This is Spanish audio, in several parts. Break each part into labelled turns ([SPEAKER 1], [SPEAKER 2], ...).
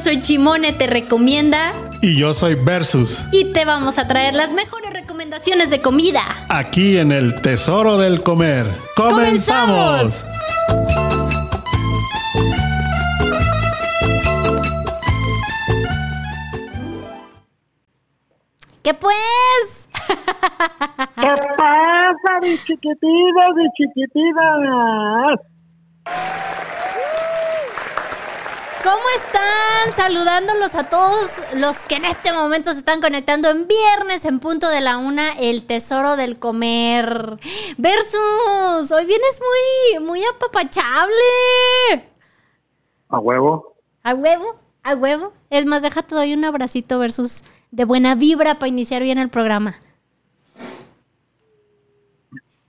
[SPEAKER 1] soy Chimone, te recomienda.
[SPEAKER 2] Y yo soy Versus.
[SPEAKER 1] Y te vamos a traer las mejores recomendaciones de comida.
[SPEAKER 2] Aquí en el Tesoro del Comer. ¡Comenzamos!
[SPEAKER 1] ¿Qué pues?
[SPEAKER 3] ¿Qué pasa, mis chiquititas y chiquititas?
[SPEAKER 1] ¿Cómo están? Saludándolos a todos los que en este momento se están conectando en viernes en punto de la una, el tesoro del comer. Versus, hoy vienes muy, muy apapachable.
[SPEAKER 3] ¿A huevo?
[SPEAKER 1] ¿A huevo? ¿A huevo? Es más, déjate doy un abracito versus de buena vibra para iniciar bien el programa.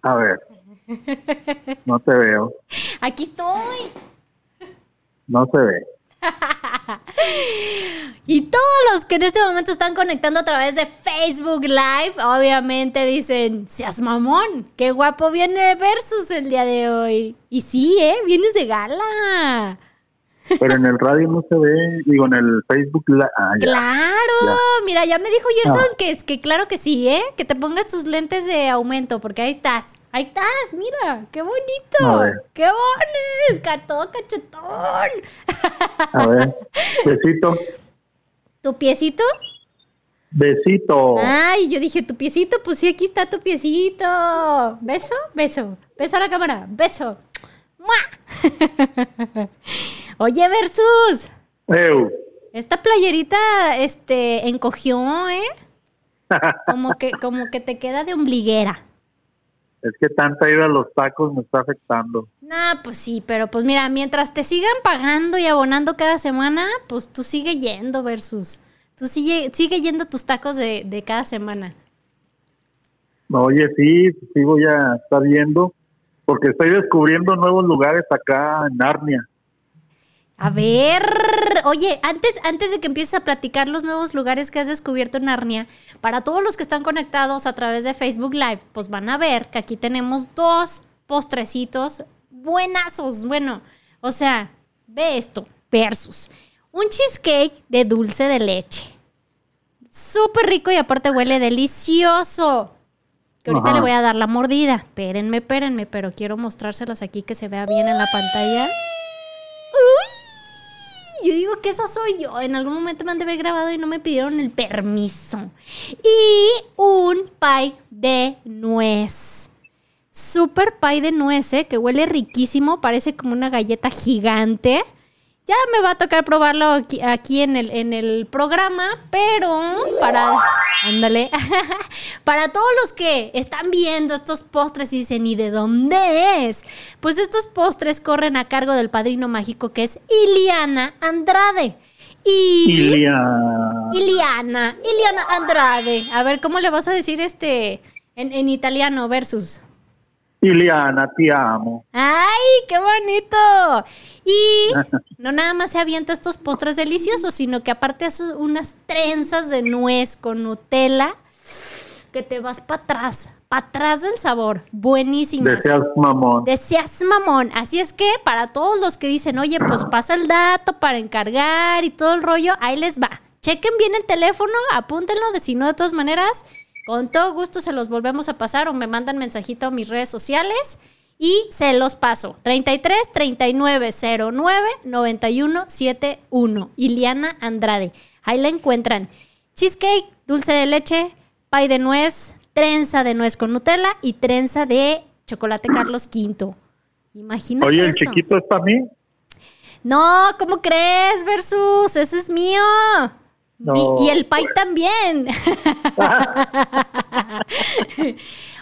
[SPEAKER 3] A ver. No te veo.
[SPEAKER 1] Aquí estoy.
[SPEAKER 3] No se ve.
[SPEAKER 1] Y todos los que en este momento están conectando a través de Facebook Live, obviamente dicen, seas mamón, qué guapo viene Versus el día de hoy. Y sí, ¿eh? Vienes de gala.
[SPEAKER 3] Pero en el radio no se ve, digo, en el Facebook. Ah,
[SPEAKER 1] claro, mira, ya me dijo Gerson ah. que es que claro que sí, ¿eh? Que te pongas tus lentes de aumento, porque ahí estás. Ahí estás, mira, qué bonito. Qué bones, todo cachetón.
[SPEAKER 3] A ver, besito.
[SPEAKER 1] ¿Tu piecito?
[SPEAKER 3] Besito.
[SPEAKER 1] Ay, yo dije, tu piecito, pues sí, aquí está tu piecito. ¿Beso? Beso. Beso a la cámara. Beso. Oye, Versus. Esta playerita, este, encogió, ¿eh? Como que, como que te queda de ombliguera.
[SPEAKER 3] Es que tanta ida a los tacos me está afectando.
[SPEAKER 1] Nah, pues sí, pero pues mira, mientras te sigan pagando y abonando cada semana, pues tú sigue yendo, Versus. Tú sigue, sigue yendo tus tacos de, de cada semana.
[SPEAKER 3] Oye, sí, sí voy a estar yendo porque estoy descubriendo nuevos lugares acá en Narnia.
[SPEAKER 1] A ver, oye, antes, antes de que empieces a platicar los nuevos lugares que has descubierto en Narnia, para todos los que están conectados a través de Facebook Live, pues van a ver que aquí tenemos dos postrecitos buenazos. Bueno, o sea, ve esto, versus un cheesecake de dulce de leche. Súper rico y aparte huele delicioso. Que ahorita le voy a dar la mordida. Espérenme, espérenme, pero quiero mostrárselas aquí que se vea bien en la pantalla. Yo digo que esa soy yo. En algún momento me han de haber grabado y no me pidieron el permiso. Y un pie de nuez. Super pie de nuez, ¿eh? que huele riquísimo. Parece como una galleta gigante. Ya me va a tocar probarlo aquí, en, el, en el programa, pero para... Ándale. para todos los que están viendo estos postres y dicen, ¿y de dónde es? Pues estos postres corren a cargo del padrino mágico que es Iliana Andrade. Y...
[SPEAKER 3] Iliana.
[SPEAKER 1] Iliana. Iliana Andrade. A ver, ¿cómo le vas a decir este en, en italiano versus?
[SPEAKER 3] Iliana, te amo.
[SPEAKER 1] ¡Ay, qué bonito! Y no nada más se avienta estos postres deliciosos, sino que aparte hace unas trenzas de nuez con Nutella que te vas para atrás, para atrás del sabor. Buenísimo.
[SPEAKER 3] Deseas mamón.
[SPEAKER 1] Deseas mamón. Así es que para todos los que dicen, oye, pues pasa el dato para encargar y todo el rollo, ahí les va. Chequen bien el teléfono, apúntenlo, de si no, de todas maneras, con todo gusto se los volvemos a pasar o me mandan mensajito a mis redes sociales y se los paso. 33 39 09 91 71. Iliana Andrade. Ahí la encuentran. Cheesecake, dulce de leche, pay de nuez, trenza de nuez con Nutella y trenza de chocolate Carlos V. Imagínate.
[SPEAKER 3] Oye, ¿el chiquito es para mí?
[SPEAKER 1] No, ¿cómo crees, Versus? Ese es mío. Y, el pay también.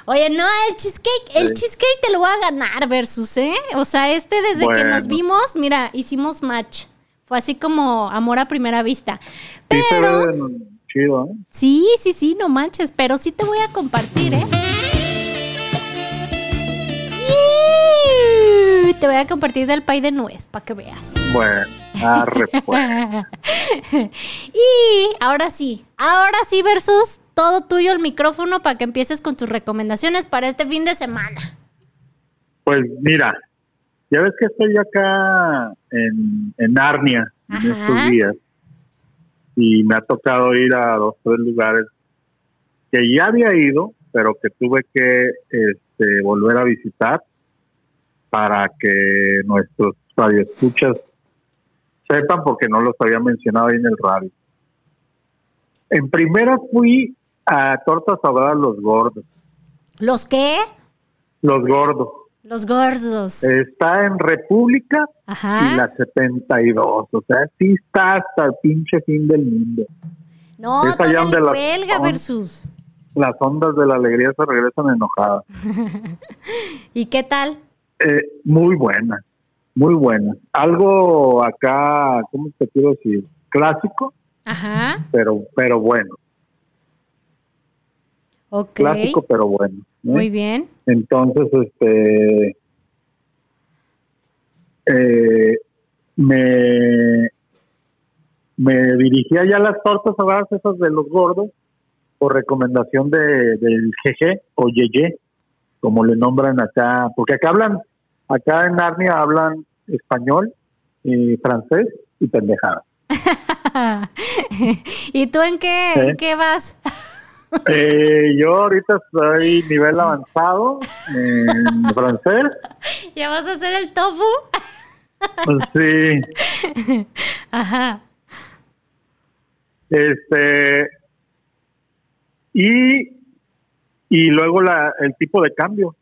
[SPEAKER 1] Oye, no, el cheesecake, el cheesecake te lo voy a ganar versus, ¿eh? O sea, este desde que nos vimos, mira, hicimos match. Fue así como amor a primera vista. Pero...
[SPEAKER 3] chido, ¿eh?
[SPEAKER 1] Sí, sí, sí, no manches, pero sí te voy a compartir, ¿eh? Te voy a compartir del pay de nuez para que veas.
[SPEAKER 3] Bueno, arre, pues.
[SPEAKER 1] y ahora sí, ahora sí versus todo tuyo el micrófono para que empieces con tus recomendaciones para este fin de semana.
[SPEAKER 3] Pues mira, ya ves que estoy acá en, en Narnia en estos días. y me ha tocado ir a dos, tres lugares que ya había ido, pero que tuve que este, volver a visitar para que nuestros radioescuchas sepan porque no los había mencionado ahí en el radio. En primera fui a Tortas Ahogadas Los Gordos.
[SPEAKER 1] ¿Los qué?
[SPEAKER 3] Los Gordos.
[SPEAKER 1] Los gordos.
[SPEAKER 3] Está en República
[SPEAKER 1] Ajá.
[SPEAKER 3] y la 72. O sea, sí está hasta el pinche fin del mundo.
[SPEAKER 1] No,
[SPEAKER 3] es allá donde las-
[SPEAKER 1] cuelga
[SPEAKER 3] son-
[SPEAKER 1] versus.
[SPEAKER 3] Las ondas de la alegría se regresan enojadas.
[SPEAKER 1] ¿Y qué tal?
[SPEAKER 3] Eh, muy buena, muy buena. Algo acá, ¿cómo te quiero decir? Clásico,
[SPEAKER 1] Ajá.
[SPEAKER 3] pero pero bueno.
[SPEAKER 1] Ok.
[SPEAKER 3] Clásico, pero bueno. ¿eh?
[SPEAKER 1] Muy bien.
[SPEAKER 3] Entonces, este, eh, me, me dirigí allá a las tortas ahogadas esas de los gordos por recomendación de, del GG o Yeye, como le nombran acá, porque acá hablan, acá en Narnia hablan español, y francés y pendejada.
[SPEAKER 1] ¿Y tú en qué,
[SPEAKER 3] ¿Eh?
[SPEAKER 1] en qué vas?
[SPEAKER 3] Eh, yo ahorita soy nivel avanzado en francés.
[SPEAKER 1] ¿Ya vas a hacer el tofu?
[SPEAKER 3] Pues sí,
[SPEAKER 1] Ajá.
[SPEAKER 3] Este y y luego la el tipo de cambio,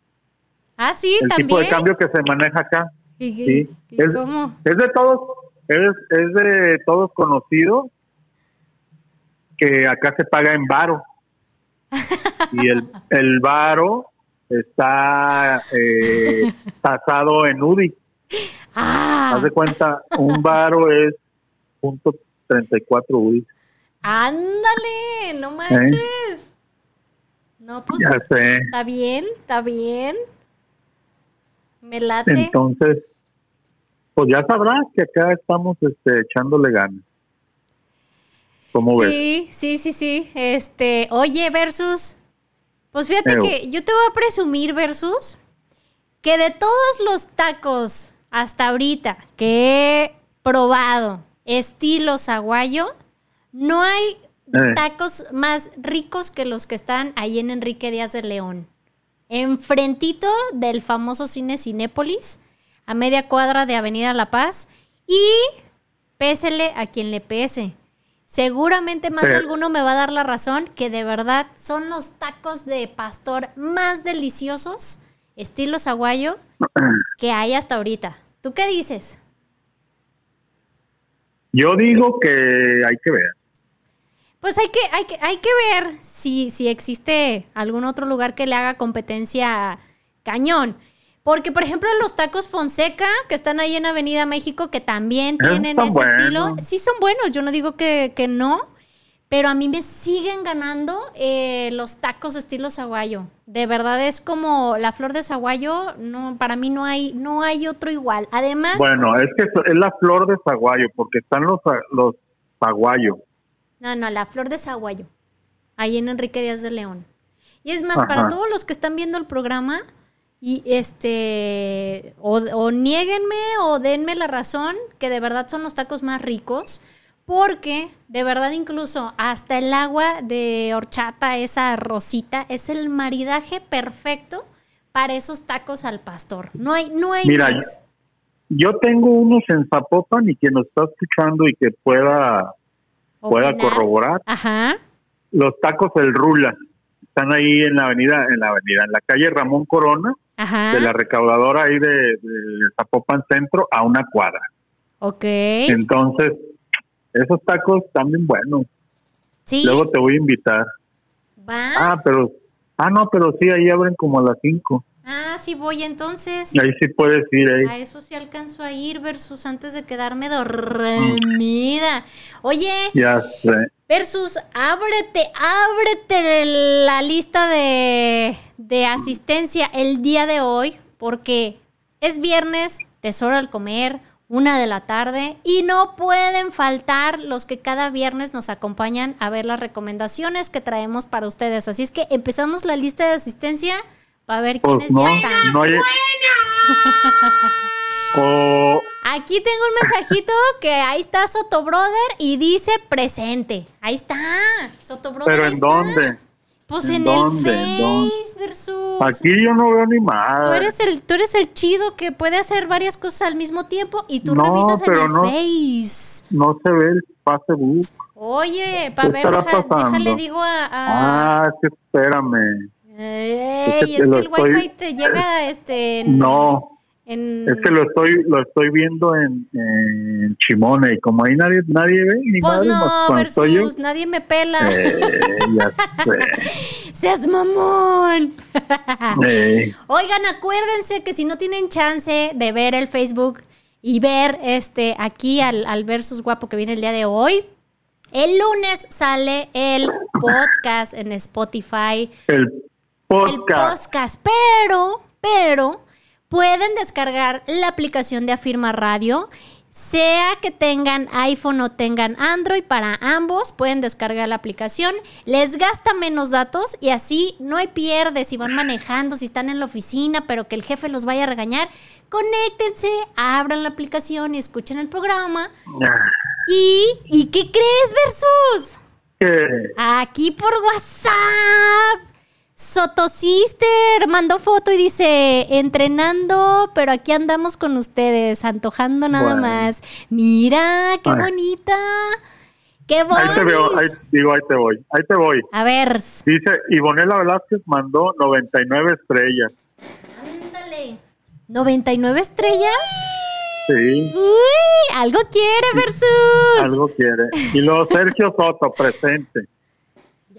[SPEAKER 1] Ah, sí,
[SPEAKER 3] el
[SPEAKER 1] también.
[SPEAKER 3] tipo de cambio que se maneja acá.
[SPEAKER 1] ¿Y,
[SPEAKER 3] Sí.
[SPEAKER 1] y
[SPEAKER 3] Es-
[SPEAKER 1] cómo?
[SPEAKER 3] Es de todos es, es de todos conocido que acá se paga en varo. y el el varo está eh, tasado en UDI.
[SPEAKER 1] Ah,
[SPEAKER 3] Haz de cuenta, un varo es punto 34 UDI.
[SPEAKER 1] ándale, no manches. No, pues
[SPEAKER 3] ¿Eh? Ya sé.
[SPEAKER 1] está bien, está bien. Me late.
[SPEAKER 3] Entonces, pues ya sabrás que acá estamos este, echándole ganas. ¿Cómo ves?
[SPEAKER 1] Sí, sí, sí, sí. Este, oye, versus. Pues fíjate que yo te voy a presumir, versus, que de todos los tacos hasta ahorita que he probado estilo saguayo, no hay
[SPEAKER 3] Eh.
[SPEAKER 1] tacos más ricos que los que están ahí en Enrique Díaz de León. Enfrentito del famoso cine Cinépolis, a media cuadra de Avenida La Paz. Y pésele a quien le pese. Seguramente más de alguno me va a dar la razón que de verdad son los tacos de pastor más deliciosos, estilo saguayo, que hay hasta ahorita. ¿Tú qué dices?
[SPEAKER 3] Yo digo que hay que ver.
[SPEAKER 1] Pues hay que, hay que, hay que ver si, si existe algún otro lugar que le haga competencia cañón. Porque, por ejemplo, los tacos Fonseca, que están ahí en Avenida México, que también tienen ese estilo, sí son buenos, yo no digo que, que no, pero a mí me siguen ganando eh, los tacos estilo saguayo. De verdad es como la flor de saguayo, no, para mí no hay, no hay otro igual. Además,
[SPEAKER 3] Bueno, es que es la flor de zaguayo, porque están los, los zaguayo.
[SPEAKER 1] No, no, la flor de Saguayo. Ahí en Enrique Díaz de León. Y es más, para todos los que están viendo el programa, y este, o, o niéguenme o denme la razón que de verdad son los tacos más ricos, porque de verdad incluso hasta el agua de horchata, esa rosita, es el maridaje perfecto para esos tacos al pastor. No hay, no hay
[SPEAKER 3] Mira,
[SPEAKER 1] más.
[SPEAKER 3] Yo tengo unos en Zapopan y quien nos está escuchando y que pueda, pueda corroborar,
[SPEAKER 1] Ajá.
[SPEAKER 3] los tacos El Rula. Están ahí en la avenida, en la avenida, en la calle Ramón Corona,
[SPEAKER 1] Ajá.
[SPEAKER 3] de la recaudadora ahí de, de Zapopan Centro a una cuadra.
[SPEAKER 1] Ok.
[SPEAKER 3] Entonces, esos tacos bien buenos.
[SPEAKER 1] Sí.
[SPEAKER 3] Luego te voy a invitar.
[SPEAKER 1] Va.
[SPEAKER 3] Ah, pero, ah, no, pero sí, ahí abren como a las 5.
[SPEAKER 1] Ah, sí voy entonces.
[SPEAKER 3] Ahí sí puedes ir ahí.
[SPEAKER 1] A eso sí alcanzo a ir versus antes de quedarme dormida. Oye,
[SPEAKER 3] Ya sé.
[SPEAKER 1] versus ábrete, ábrete la lista de, de asistencia el día de hoy porque es viernes, tesoro al comer, una de la tarde y no pueden faltar los que cada viernes nos acompañan a ver las recomendaciones que traemos para ustedes. Así es que empezamos la lista de asistencia para ver
[SPEAKER 3] Pues
[SPEAKER 1] quiénes
[SPEAKER 3] no,
[SPEAKER 1] están.
[SPEAKER 3] no hay... O,
[SPEAKER 1] Aquí tengo un mensajito que ahí está Soto Brother y dice presente. Ahí está. Soto Brother.
[SPEAKER 3] ¿Pero en
[SPEAKER 1] está.
[SPEAKER 3] dónde?
[SPEAKER 1] Pues
[SPEAKER 3] ¿En
[SPEAKER 1] en,
[SPEAKER 3] dónde?
[SPEAKER 1] el. Face versus.
[SPEAKER 3] Aquí yo no veo ni
[SPEAKER 1] Tú
[SPEAKER 3] más.
[SPEAKER 1] eres, el, tú eres el chido que puede hacer varias cosas al mismo tiempo y tú
[SPEAKER 3] No,
[SPEAKER 1] revisas en el
[SPEAKER 3] no.
[SPEAKER 1] Face.
[SPEAKER 3] No se ve el Facebook.
[SPEAKER 1] Oye, para
[SPEAKER 3] ¿Qué
[SPEAKER 1] ver, deja- déjale digo a. a-
[SPEAKER 3] Ah, que espérame.
[SPEAKER 1] Ey,
[SPEAKER 3] es que
[SPEAKER 1] es que el
[SPEAKER 3] estoy-
[SPEAKER 1] wifi te llega este. en-
[SPEAKER 3] No,
[SPEAKER 1] en-
[SPEAKER 3] es que lo estoy lo estoy viendo en, en Chimone y como ahí nadie nadie ve ni
[SPEAKER 1] Pues
[SPEAKER 3] madre,
[SPEAKER 1] no,
[SPEAKER 3] yo,
[SPEAKER 1] versus, nadie me pela.
[SPEAKER 3] eh, ya sé.
[SPEAKER 1] ¡Seas mamón!
[SPEAKER 3] Eh,
[SPEAKER 1] Oigan, acuérdense que si no tienen chance de ver el Facebook y ver este aquí al, al versus guapo que viene el día de hoy, el lunes sale el podcast en Spotify.
[SPEAKER 3] el
[SPEAKER 1] El
[SPEAKER 3] podcast.
[SPEAKER 1] podcast, pero, pero pueden descargar la aplicación de Afirma Radio. Sea que tengan iPhone o tengan Android, para ambos pueden descargar la aplicación. Les gasta menos datos y así no hay pierde si van manejando, si están en la oficina, pero que el jefe los vaya a regañar. Conéctense, abran la aplicación y escuchen el programa.
[SPEAKER 3] Ah,
[SPEAKER 1] ¿Y, ¿y qué crees, Versus? Aquí por WhatsApp. Soto Sister mandó foto y dice, entrenando, pero aquí andamos con ustedes, antojando nada
[SPEAKER 3] Bueno.
[SPEAKER 1] más. Mira, qué
[SPEAKER 3] Ay.
[SPEAKER 1] bonita. Qué
[SPEAKER 3] ahí te veo, ahí,
[SPEAKER 1] bonita.
[SPEAKER 3] digo, ahí te voy, ahí te voy.
[SPEAKER 1] A ver,
[SPEAKER 3] Dice, Ivonela Velázquez mandó 99 estrellas.
[SPEAKER 1] ándale. ¿99 estrellas?
[SPEAKER 3] Sí,
[SPEAKER 1] Uy, algo quiere, Versus.
[SPEAKER 3] algo quiere. Y luego Sergio Soto, presente.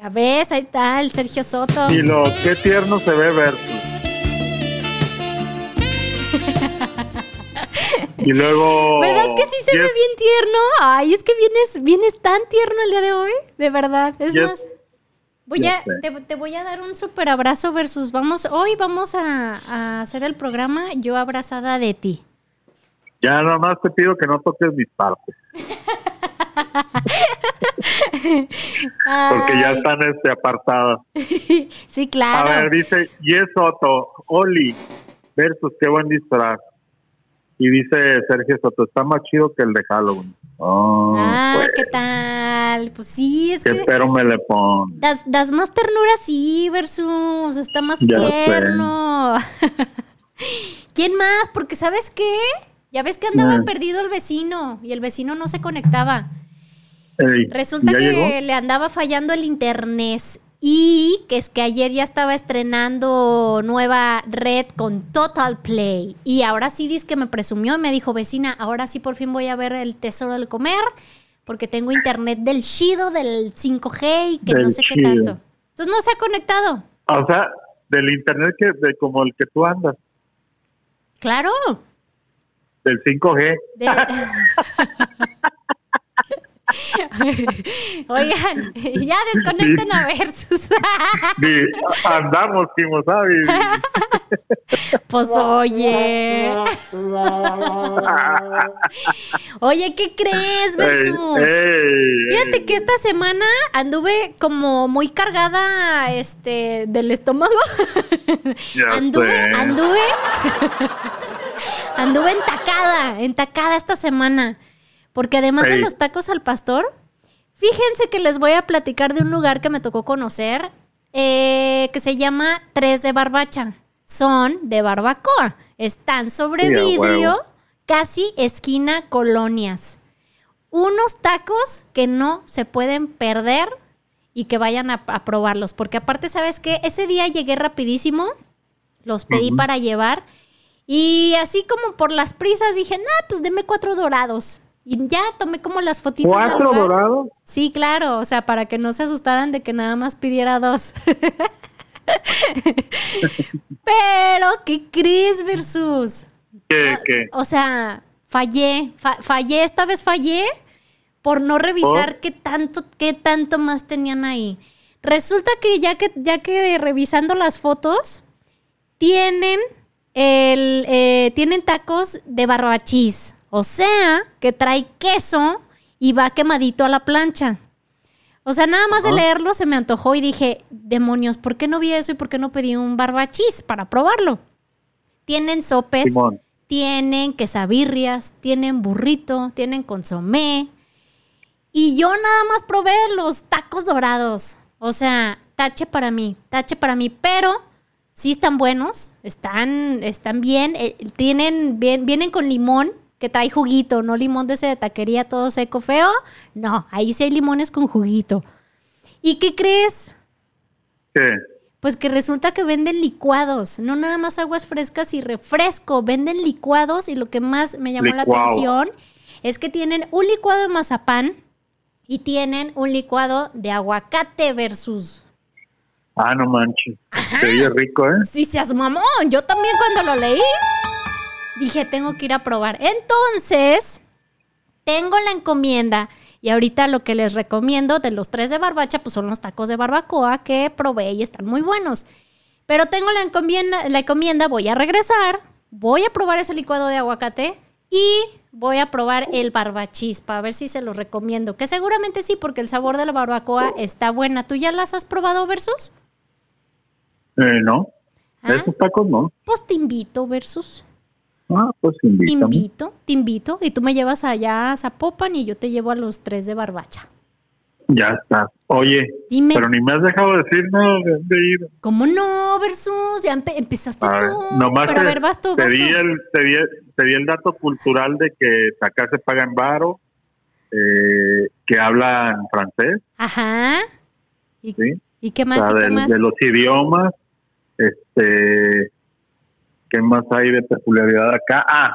[SPEAKER 1] Ya ves, ahí está el Sergio Soto.
[SPEAKER 3] Y lo qué tierno se ve versus. Y luego.
[SPEAKER 1] ¿Verdad que sí se ve bien tierno? Ay, es que vienes, vienes tan tierno el día de hoy, de verdad. Es
[SPEAKER 3] Yes.
[SPEAKER 1] más, voy a, te, te voy a dar un super abrazo versus vamos, hoy vamos a, a hacer el programa yo abrazada de ti.
[SPEAKER 3] Ya nada más te pido que no toques mis partes. Porque ya están este, apartadas.
[SPEAKER 1] sí,
[SPEAKER 3] A
[SPEAKER 1] claro.
[SPEAKER 3] ver, dice Yes Soto, Oli versus qué buen disfraz. Y dice Sergio Soto, está más chido que el de Halloween. Oh,
[SPEAKER 1] ah,
[SPEAKER 3] pues,
[SPEAKER 1] ¿qué tal? Pues sí, es
[SPEAKER 3] qué
[SPEAKER 1] que
[SPEAKER 3] pero me le pon.
[SPEAKER 1] das, das más ternura, sí, versus está más
[SPEAKER 3] Ya
[SPEAKER 1] tierno. ¿Quién más? Porque ¿sabes qué? Ya ves que andaba
[SPEAKER 3] Eh.
[SPEAKER 1] perdido el vecino y el vecino no se conectaba.
[SPEAKER 3] Ey,
[SPEAKER 1] Resulta
[SPEAKER 3] ¿ya
[SPEAKER 1] que
[SPEAKER 3] llegó?
[SPEAKER 1] le andaba fallando el internet y que es que ayer ya estaba estrenando nueva red con Total Play y ahora sí dice que me presumió y me dijo vecina, ahora sí por fin voy a ver el tesoro del comer porque tengo internet del chido del 5G y que no sé qué tanto. Entonces no se ha conectado.
[SPEAKER 3] O sea, del internet que de como el que tú andas,
[SPEAKER 1] Claro.
[SPEAKER 3] del 5G.
[SPEAKER 1] De- Oigan, ya desconecten a Versus.
[SPEAKER 3] Andamos, Kimosabi.
[SPEAKER 1] Pues oye. Oye, ¿qué crees, Versus? Fíjate que esta semana anduve como muy cargada este del estómago. anduve, anduve. anduve entacada, entacada esta semana. Porque además de los tacos al pastor, fíjense que les voy a platicar de un lugar que me tocó conocer eh, que se llama Tres de Barbacha. Son de barbacoa. Están sobre vidrio, casi esquina colonias. Unos tacos que no se pueden perder y que vayan a, a probarlos. Porque aparte, ¿sabes qué? Ese día llegué rapidísimo, los pedí para llevar. Y así como por las prisas dije, nah, pues deme cuatro dorados. Y ya tomé como las fotitos.
[SPEAKER 3] ¿Cuatro dorados?
[SPEAKER 1] Sí, claro, o sea, para que no se asustaran de que nada más pidiera dos. Pero, ¿qué crees, Versus?
[SPEAKER 3] ¿Qué, qué?
[SPEAKER 1] O sea, fallé, fa- fallé, esta vez fallé por no revisar qué tanto, qué tanto más tenían ahí. Resulta que ya que, ya que revisando las fotos, tienen el, eh, tienen tacos de barbachís. O sea, que trae queso y va quemadito a la plancha. O sea, nada más de leerlo se me antojó y dije, demonios, ¿por qué no vi eso y por qué no pedí un barbachís para probarlo? Tienen sopes,
[SPEAKER 3] Simón.
[SPEAKER 1] tienen quesabirrias, tienen burrito, tienen consomé. Y yo nada más probé los tacos dorados. O sea, tache para mí, tache para mí, pero sí están buenos, están, están bien, eh, tienen, bien, vienen con limón que trae juguito, no limón de ese de taquería todo seco feo. No, ahí sí hay limones con juguito. ¿Y qué crees?
[SPEAKER 3] ¿Qué?
[SPEAKER 1] Pues que resulta que venden licuados, no nada más aguas frescas y refresco, venden licuados y lo que más me llamó la atención es que tienen un licuado de mazapán y tienen un licuado de aguacate versus...
[SPEAKER 3] Ah, no manches. Se oye rico, ¿eh?
[SPEAKER 1] Sí, seas mamón, yo también cuando lo leí dije, tengo que ir a probar. Entonces, tengo la encomienda y ahorita lo que les recomiendo de los tres de barbacha, pues son los tacos de barbacoa que probé y están muy buenos. Pero tengo la encomienda, la encomienda, voy a regresar, voy a probar ese licuado de aguacate y voy a probar el barbachispa, a ver si se los recomiendo. Que seguramente sí, porque el sabor de la barbacoa está buena. ¿Tú ya las has probado, Versus?
[SPEAKER 3] Eh, no.
[SPEAKER 1] ¿Ah?
[SPEAKER 3] Esos tacos no.
[SPEAKER 1] Pues te invito, Versus.
[SPEAKER 3] Ah, pues
[SPEAKER 1] Te
[SPEAKER 3] invítame.
[SPEAKER 1] invito, te invito. Y tú me llevas allá a Zapopan y yo te llevo a los tres de barbacha.
[SPEAKER 3] Ya está. Oye,
[SPEAKER 1] Dime.
[SPEAKER 3] pero ni me has dejado decir nada de ir.
[SPEAKER 1] ¿Cómo no, Versus? Ya empe- empezaste
[SPEAKER 3] A ver,
[SPEAKER 1] tú.
[SPEAKER 3] nomás
[SPEAKER 1] Pero a
[SPEAKER 3] te,
[SPEAKER 1] ver, vas tú,
[SPEAKER 3] te
[SPEAKER 1] vas tú.
[SPEAKER 3] di el, te, di, te di el dato cultural de que acá se paga en varo, eh, que hablan francés,
[SPEAKER 1] Ajá. ¿Y,
[SPEAKER 3] ¿sí?
[SPEAKER 1] ¿y qué
[SPEAKER 3] O
[SPEAKER 1] más?
[SPEAKER 3] sea,
[SPEAKER 1] ¿Y qué
[SPEAKER 3] del-
[SPEAKER 1] más?
[SPEAKER 3] de los idiomas, este, ¿qué más hay de peculiaridad acá? Ah,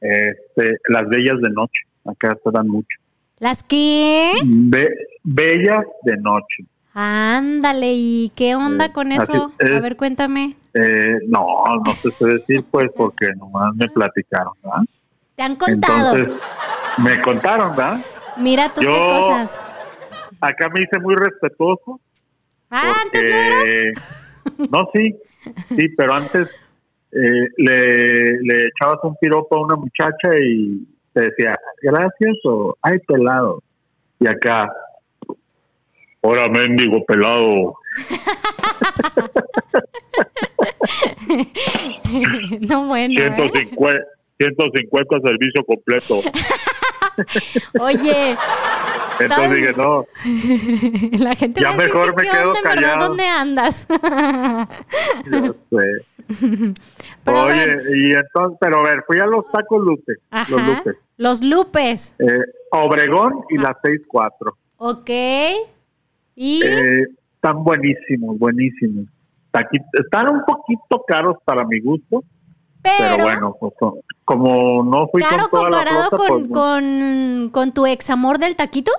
[SPEAKER 3] este, las bellas de noche, acá se dan mucho.
[SPEAKER 1] ¿Las qué?
[SPEAKER 3] Be- bellas de noche.
[SPEAKER 1] Ándale, ¿y qué onda
[SPEAKER 3] Eh,
[SPEAKER 1] con eso? A ver, cuéntame.
[SPEAKER 3] Eh, no, no te sé decir pues porque nomás me platicaron, ¿verdad?
[SPEAKER 1] Te han contado.
[SPEAKER 3] Entonces, me contaron, ¿verdad?
[SPEAKER 1] Mira tú qué cosas.
[SPEAKER 3] Acá me hice muy respetuoso.
[SPEAKER 1] Ah, antes no eras.
[SPEAKER 3] No, sí, sí, pero antes eh, le, le echabas un piropo a una muchacha y te decía, gracias o ay, pelado. Y acá, ahora mendigo pelado.
[SPEAKER 1] no, bueno. ¿eh?
[SPEAKER 3] 150, 150 servicio completo.
[SPEAKER 1] Oye,
[SPEAKER 3] Entonces dije, no,
[SPEAKER 1] la gente
[SPEAKER 3] Ya mejor me
[SPEAKER 1] ¿qué
[SPEAKER 3] quedo
[SPEAKER 1] onda, en verdad?
[SPEAKER 3] callado.
[SPEAKER 1] ¿Dónde andas?
[SPEAKER 3] ya sé.
[SPEAKER 1] Pero a
[SPEAKER 3] Oye,
[SPEAKER 1] ver.
[SPEAKER 3] y entonces, pero a ver, fui a los tacos Lupe,
[SPEAKER 1] Ajá.
[SPEAKER 3] los Lupes.
[SPEAKER 1] Los Lupes.
[SPEAKER 3] Eh, Obregón y
[SPEAKER 1] Ah.
[SPEAKER 3] la 6-4.
[SPEAKER 1] Ok. Y.
[SPEAKER 3] Eh, están buenísimos, buenísimos. Están un poquito caros para mi gusto, pero,
[SPEAKER 1] pero.
[SPEAKER 3] bueno, pues, co- como no fui
[SPEAKER 1] Caro
[SPEAKER 3] con toda la
[SPEAKER 1] comparado
[SPEAKER 3] flota,
[SPEAKER 1] con,
[SPEAKER 3] pues,
[SPEAKER 1] con, con tu ex amor del taquito.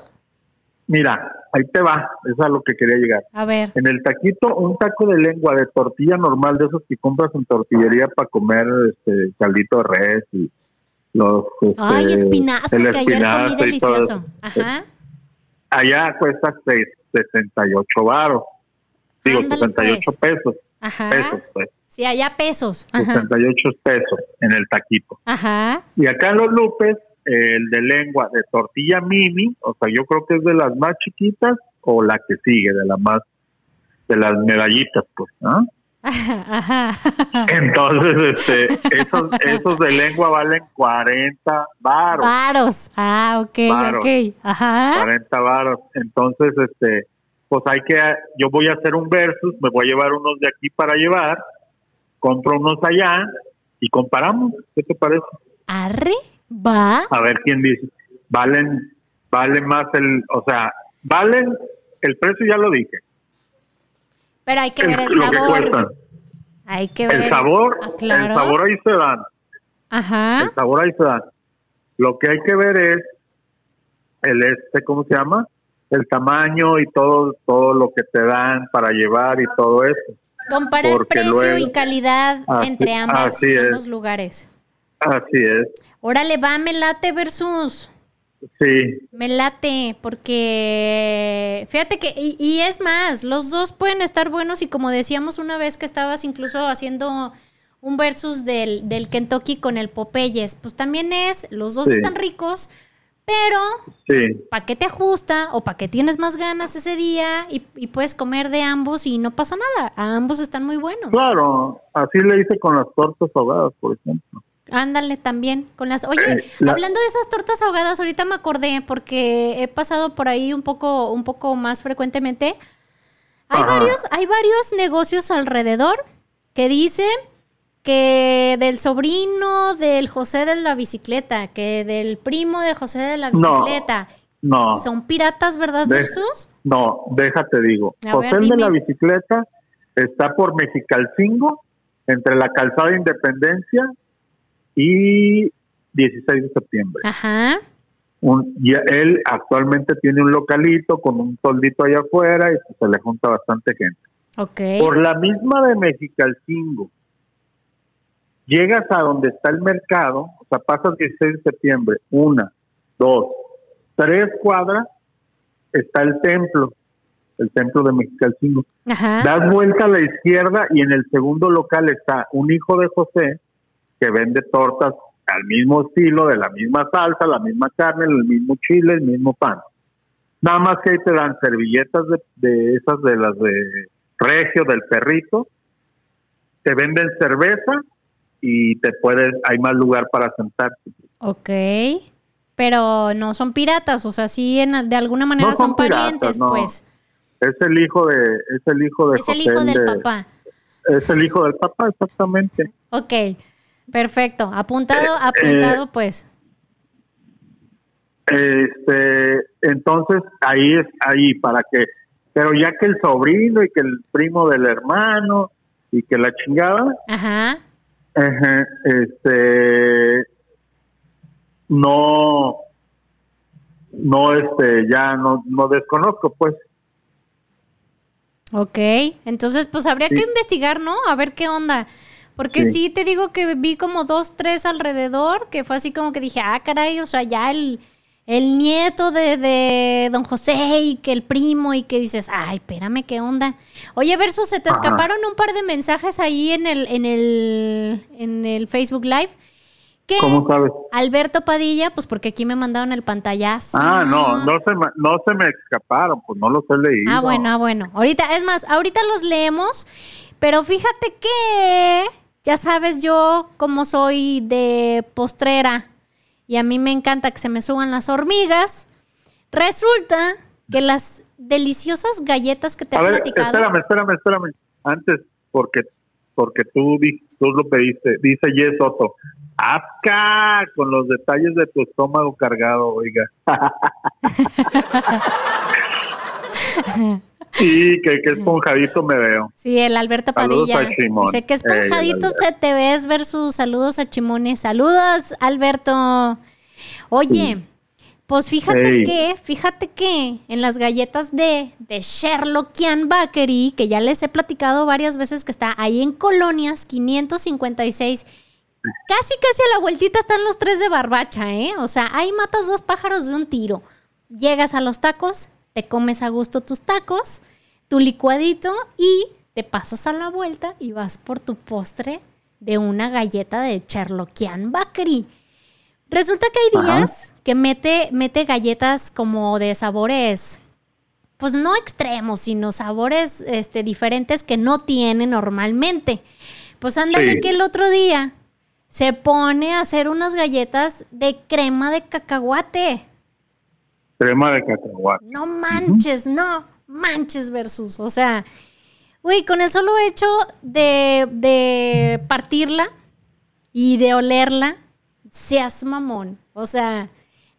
[SPEAKER 3] mira, ahí te va, es a lo que quería llegar.
[SPEAKER 1] A ver.
[SPEAKER 3] En el taquito, un taco de lengua de tortilla normal, de esos que compras en tortillería para comer este caldito de res y los... este,
[SPEAKER 1] Ay, espinazo,
[SPEAKER 3] el
[SPEAKER 1] que ayer comí
[SPEAKER 3] espinazo y todo
[SPEAKER 1] delicioso. Ajá.
[SPEAKER 3] Allá cuesta seis- 68 baros. Digo,
[SPEAKER 1] Ándale,
[SPEAKER 3] 68
[SPEAKER 1] pues.
[SPEAKER 3] pesos.
[SPEAKER 1] Ajá.
[SPEAKER 3] Pesos, pues.
[SPEAKER 1] Sí, allá pesos. Ajá.
[SPEAKER 3] 68 pesos en el taquito.
[SPEAKER 1] Ajá.
[SPEAKER 3] Y acá en los lupes, el de lengua de tortilla mini, o sea, yo creo que es de las más chiquitas o la que sigue, de la más, de las medallitas, pues, ¿no?
[SPEAKER 1] Ajá.
[SPEAKER 3] Entonces, este, esos, esos de lengua valen 40 varos,
[SPEAKER 1] Varos. Ah, ok,
[SPEAKER 3] Varos.
[SPEAKER 1] ok. Ajá.
[SPEAKER 3] 40 varos. Entonces, este, pues hay que, yo voy a hacer un versus, me voy a llevar unos de aquí para llevar, compro unos allá y comparamos. ¿Qué te parece?
[SPEAKER 1] Arre. Va.
[SPEAKER 3] A ver quién dice. Valen, vale más el, o sea, valen, el precio ya lo dije.
[SPEAKER 1] Pero hay que
[SPEAKER 3] el-
[SPEAKER 1] ver el sabor. Hay que ver
[SPEAKER 3] El sabor,
[SPEAKER 1] Ah, claro.
[SPEAKER 3] el sabor ahí se dan.
[SPEAKER 1] Ajá.
[SPEAKER 3] El sabor ahí se dan. Lo que hay que ver es el este, ¿cómo se llama? El tamaño y todo, todo lo que te dan para llevar y todo eso.
[SPEAKER 1] Comparar
[SPEAKER 3] porque
[SPEAKER 1] precio
[SPEAKER 3] luego-
[SPEAKER 1] y calidad
[SPEAKER 3] Así-
[SPEAKER 1] entre ambas, ambos lugares.
[SPEAKER 3] Así es.
[SPEAKER 1] Órale, va, me late versus.
[SPEAKER 3] Sí,
[SPEAKER 1] Me late, porque fíjate que, y, y es más, los dos pueden estar buenos y como decíamos una vez que estabas incluso haciendo un versus del, del Kentucky con el Popeyes, pues también es, los dos
[SPEAKER 3] Sí.
[SPEAKER 1] están ricos, pero
[SPEAKER 3] sí.
[SPEAKER 1] ¿para qué te ajusta o para qué tienes más ganas ese día y, y puedes comer de ambos y no pasa nada? A ambos están muy buenos.
[SPEAKER 3] Claro, así le hice con las tortas ahogadas, por ejemplo.
[SPEAKER 1] Ándale también con las. Oye,
[SPEAKER 3] Eh, la-
[SPEAKER 1] hablando de esas tortas ahogadas, ahorita me acordé porque he pasado por ahí un poco, un poco más frecuentemente. Hay
[SPEAKER 3] Ajá.
[SPEAKER 1] varios, hay varios negocios alrededor que dicen que del sobrino del José de la bicicleta, que del primo de José de la bicicleta.
[SPEAKER 3] No,
[SPEAKER 1] Son piratas, ¿verdad,
[SPEAKER 3] De-
[SPEAKER 1] Jesús?
[SPEAKER 3] no, déjate digo.
[SPEAKER 1] A
[SPEAKER 3] José
[SPEAKER 1] ver,
[SPEAKER 3] de la bicicleta está por Mexicalcingo, entre la calzada Independencia y 16 de septiembre.
[SPEAKER 1] Ajá.
[SPEAKER 3] Un, y él actualmente tiene un localito con un soldito allá afuera y pues, se le junta bastante gente.
[SPEAKER 1] Ok.
[SPEAKER 3] Por la misma de Mexicalcingo, llegas a donde está el mercado, o sea, pasas 16 de septiembre, una, dos, tres cuadras, está el templo, el templo de Mexicalcingo. Das vuelta a la izquierda y en el segundo local está un hijo de José que vende tortas al mismo estilo, de la misma salsa, la misma carne, el mismo chile, el mismo pan. Nada más que ahí te dan servilletas de, de esas de las de Regio, del perrito, te venden cerveza y te puedes, hay más lugar para sentarte.
[SPEAKER 1] Ok. Pero no son piratas, o sea, sí en- de alguna manera
[SPEAKER 3] No
[SPEAKER 1] son,
[SPEAKER 3] son piratas,
[SPEAKER 1] parientes,
[SPEAKER 3] no.
[SPEAKER 1] pues.
[SPEAKER 3] Es el hijo de, es el hijo de
[SPEAKER 1] Es el hijo del
[SPEAKER 3] de-
[SPEAKER 1] papá.
[SPEAKER 3] Es el hijo del papá, exactamente.
[SPEAKER 1] Ok, perfecto. Apuntado,
[SPEAKER 3] Eh,
[SPEAKER 1] apuntado, pues.
[SPEAKER 3] Este, entonces ahí es ahí para que, pero ya que el sobrino y que el primo del hermano y que la chingada,
[SPEAKER 1] Ajá.
[SPEAKER 3] Ajá, este, no, no, este, ya no, no desconozco, pues.
[SPEAKER 1] Ok. Entonces, pues habría que investigar, ¿no? A ver qué onda. Porque sí.
[SPEAKER 3] Sí.
[SPEAKER 1] te digo que vi como dos, tres alrededor, que fue así como que dije, ah, caray, o sea, ya el, el nieto de, de don José y que el primo y que dices, ay, espérame, qué onda. Oye, Versus, se te
[SPEAKER 3] Ajá.
[SPEAKER 1] escaparon un par de mensajes ahí en el, en el, en el Facebook Live. Que
[SPEAKER 3] ¿Cómo sabes?
[SPEAKER 1] Alberto Padilla, pues porque aquí me mandaron el pantallazo.
[SPEAKER 3] Ah, no, no se, me- no se me escaparon, pues no los he leído.
[SPEAKER 1] Ah, bueno, ah, bueno. Ahorita, es más, ahorita los leemos, pero fíjate que ya sabes yo cómo soy de postrera y a mí me encanta que se me suban las hormigas. Resulta que las deliciosas galletas que te
[SPEAKER 3] A
[SPEAKER 1] he
[SPEAKER 3] ver,
[SPEAKER 1] platicado.
[SPEAKER 3] espérame, espérame, espérame. Antes, porque porque tú, tú lo pediste, dice Yes Soto. ¡Apca! Con los detalles de tu estómago cargado, oiga. sí, que, que esponjadito me veo.
[SPEAKER 1] Sí, el Alberto
[SPEAKER 3] Saludos
[SPEAKER 1] Padilla.
[SPEAKER 3] a Chimón.
[SPEAKER 1] Dice que esponjadito se te ves versus saludos a Chimones. Saludos, Alberto. Oye, pues fíjate
[SPEAKER 3] Ey.
[SPEAKER 1] que, fíjate que en las galletas de, de Sherlockian Bakery, que ya les he platicado varias veces que está ahí en Colonias 556, casi casi a la vueltita están los tres de barbacha, ¿eh? O sea, ahí matas dos pájaros de un tiro. Llegas a los tacos, te comes a gusto tus tacos, tu licuadito y te pasas a la vuelta y vas por tu postre de una galleta de Sherlockian Bakery. Resulta que hay
[SPEAKER 3] Ajá.
[SPEAKER 1] días que mete, mete galletas como de sabores, pues no extremos, sino sabores este, diferentes que no tiene normalmente. Pues ándale
[SPEAKER 3] Sí.
[SPEAKER 1] que el otro día se pone a hacer unas galletas de crema de cacahuate.
[SPEAKER 3] Crema de cacahuate.
[SPEAKER 1] No manches, no manches versus. O sea, güey, con el solo hecho de, de partirla y de olerla, seas mamón. O sea,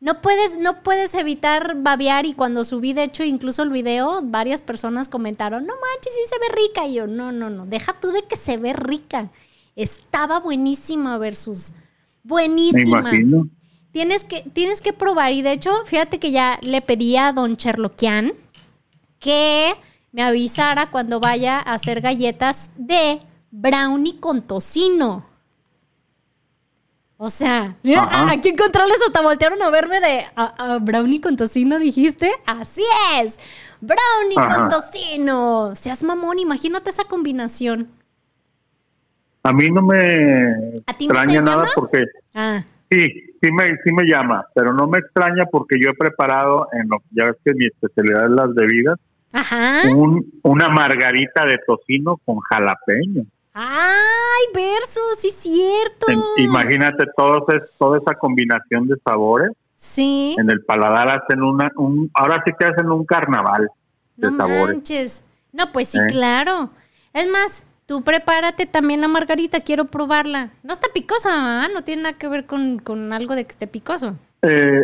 [SPEAKER 1] no puedes, no puedes evitar babear y cuando subí, de hecho, incluso el video, varias personas comentaron, no manches, sí se ve rica. Y yo, no, no, no, deja tú de que se ve rica. Estaba buenísima versus.
[SPEAKER 3] Me
[SPEAKER 1] Buenísima.
[SPEAKER 3] imagino.
[SPEAKER 1] Tienes que, tienes que probar. Y de hecho, fíjate que ya le pedí a don Cherloquian que me avisara cuando vaya a hacer galletas de brownie con tocino. O sea, mira,
[SPEAKER 3] Ajá.
[SPEAKER 1] aquí en controles hasta voltearon a verme de "¿A- a brownie con tocino, dijiste. Así es, brownie con tocino. Seas mamón, imagínate esa combinación.
[SPEAKER 3] A mí no me
[SPEAKER 1] ¿A ti no te
[SPEAKER 3] extraña nada
[SPEAKER 1] llama?
[SPEAKER 3] porque
[SPEAKER 1] Ah,
[SPEAKER 3] sí, sí me, sí me llama, pero no me extraña porque yo he preparado, en lo, ya ves que mi especialidad es las bebidas,
[SPEAKER 1] ajá.
[SPEAKER 3] un, una margarita de tocino con jalapeño.
[SPEAKER 1] Ay, versus, sí, cierto.
[SPEAKER 3] En- Imagínate todos es- toda esa combinación de sabores.
[SPEAKER 1] Sí.
[SPEAKER 3] En el paladar hacen una, un, ahora sí que hacen un carnaval de
[SPEAKER 1] No
[SPEAKER 3] sabores.
[SPEAKER 1] manches. No, pues sí,
[SPEAKER 3] ¿Eh?
[SPEAKER 1] claro. Es más, tú prepárate también la margarita, quiero probarla. No está picosa, ¿ah? No tiene nada que ver con, con algo de que esté picoso.
[SPEAKER 3] Eh,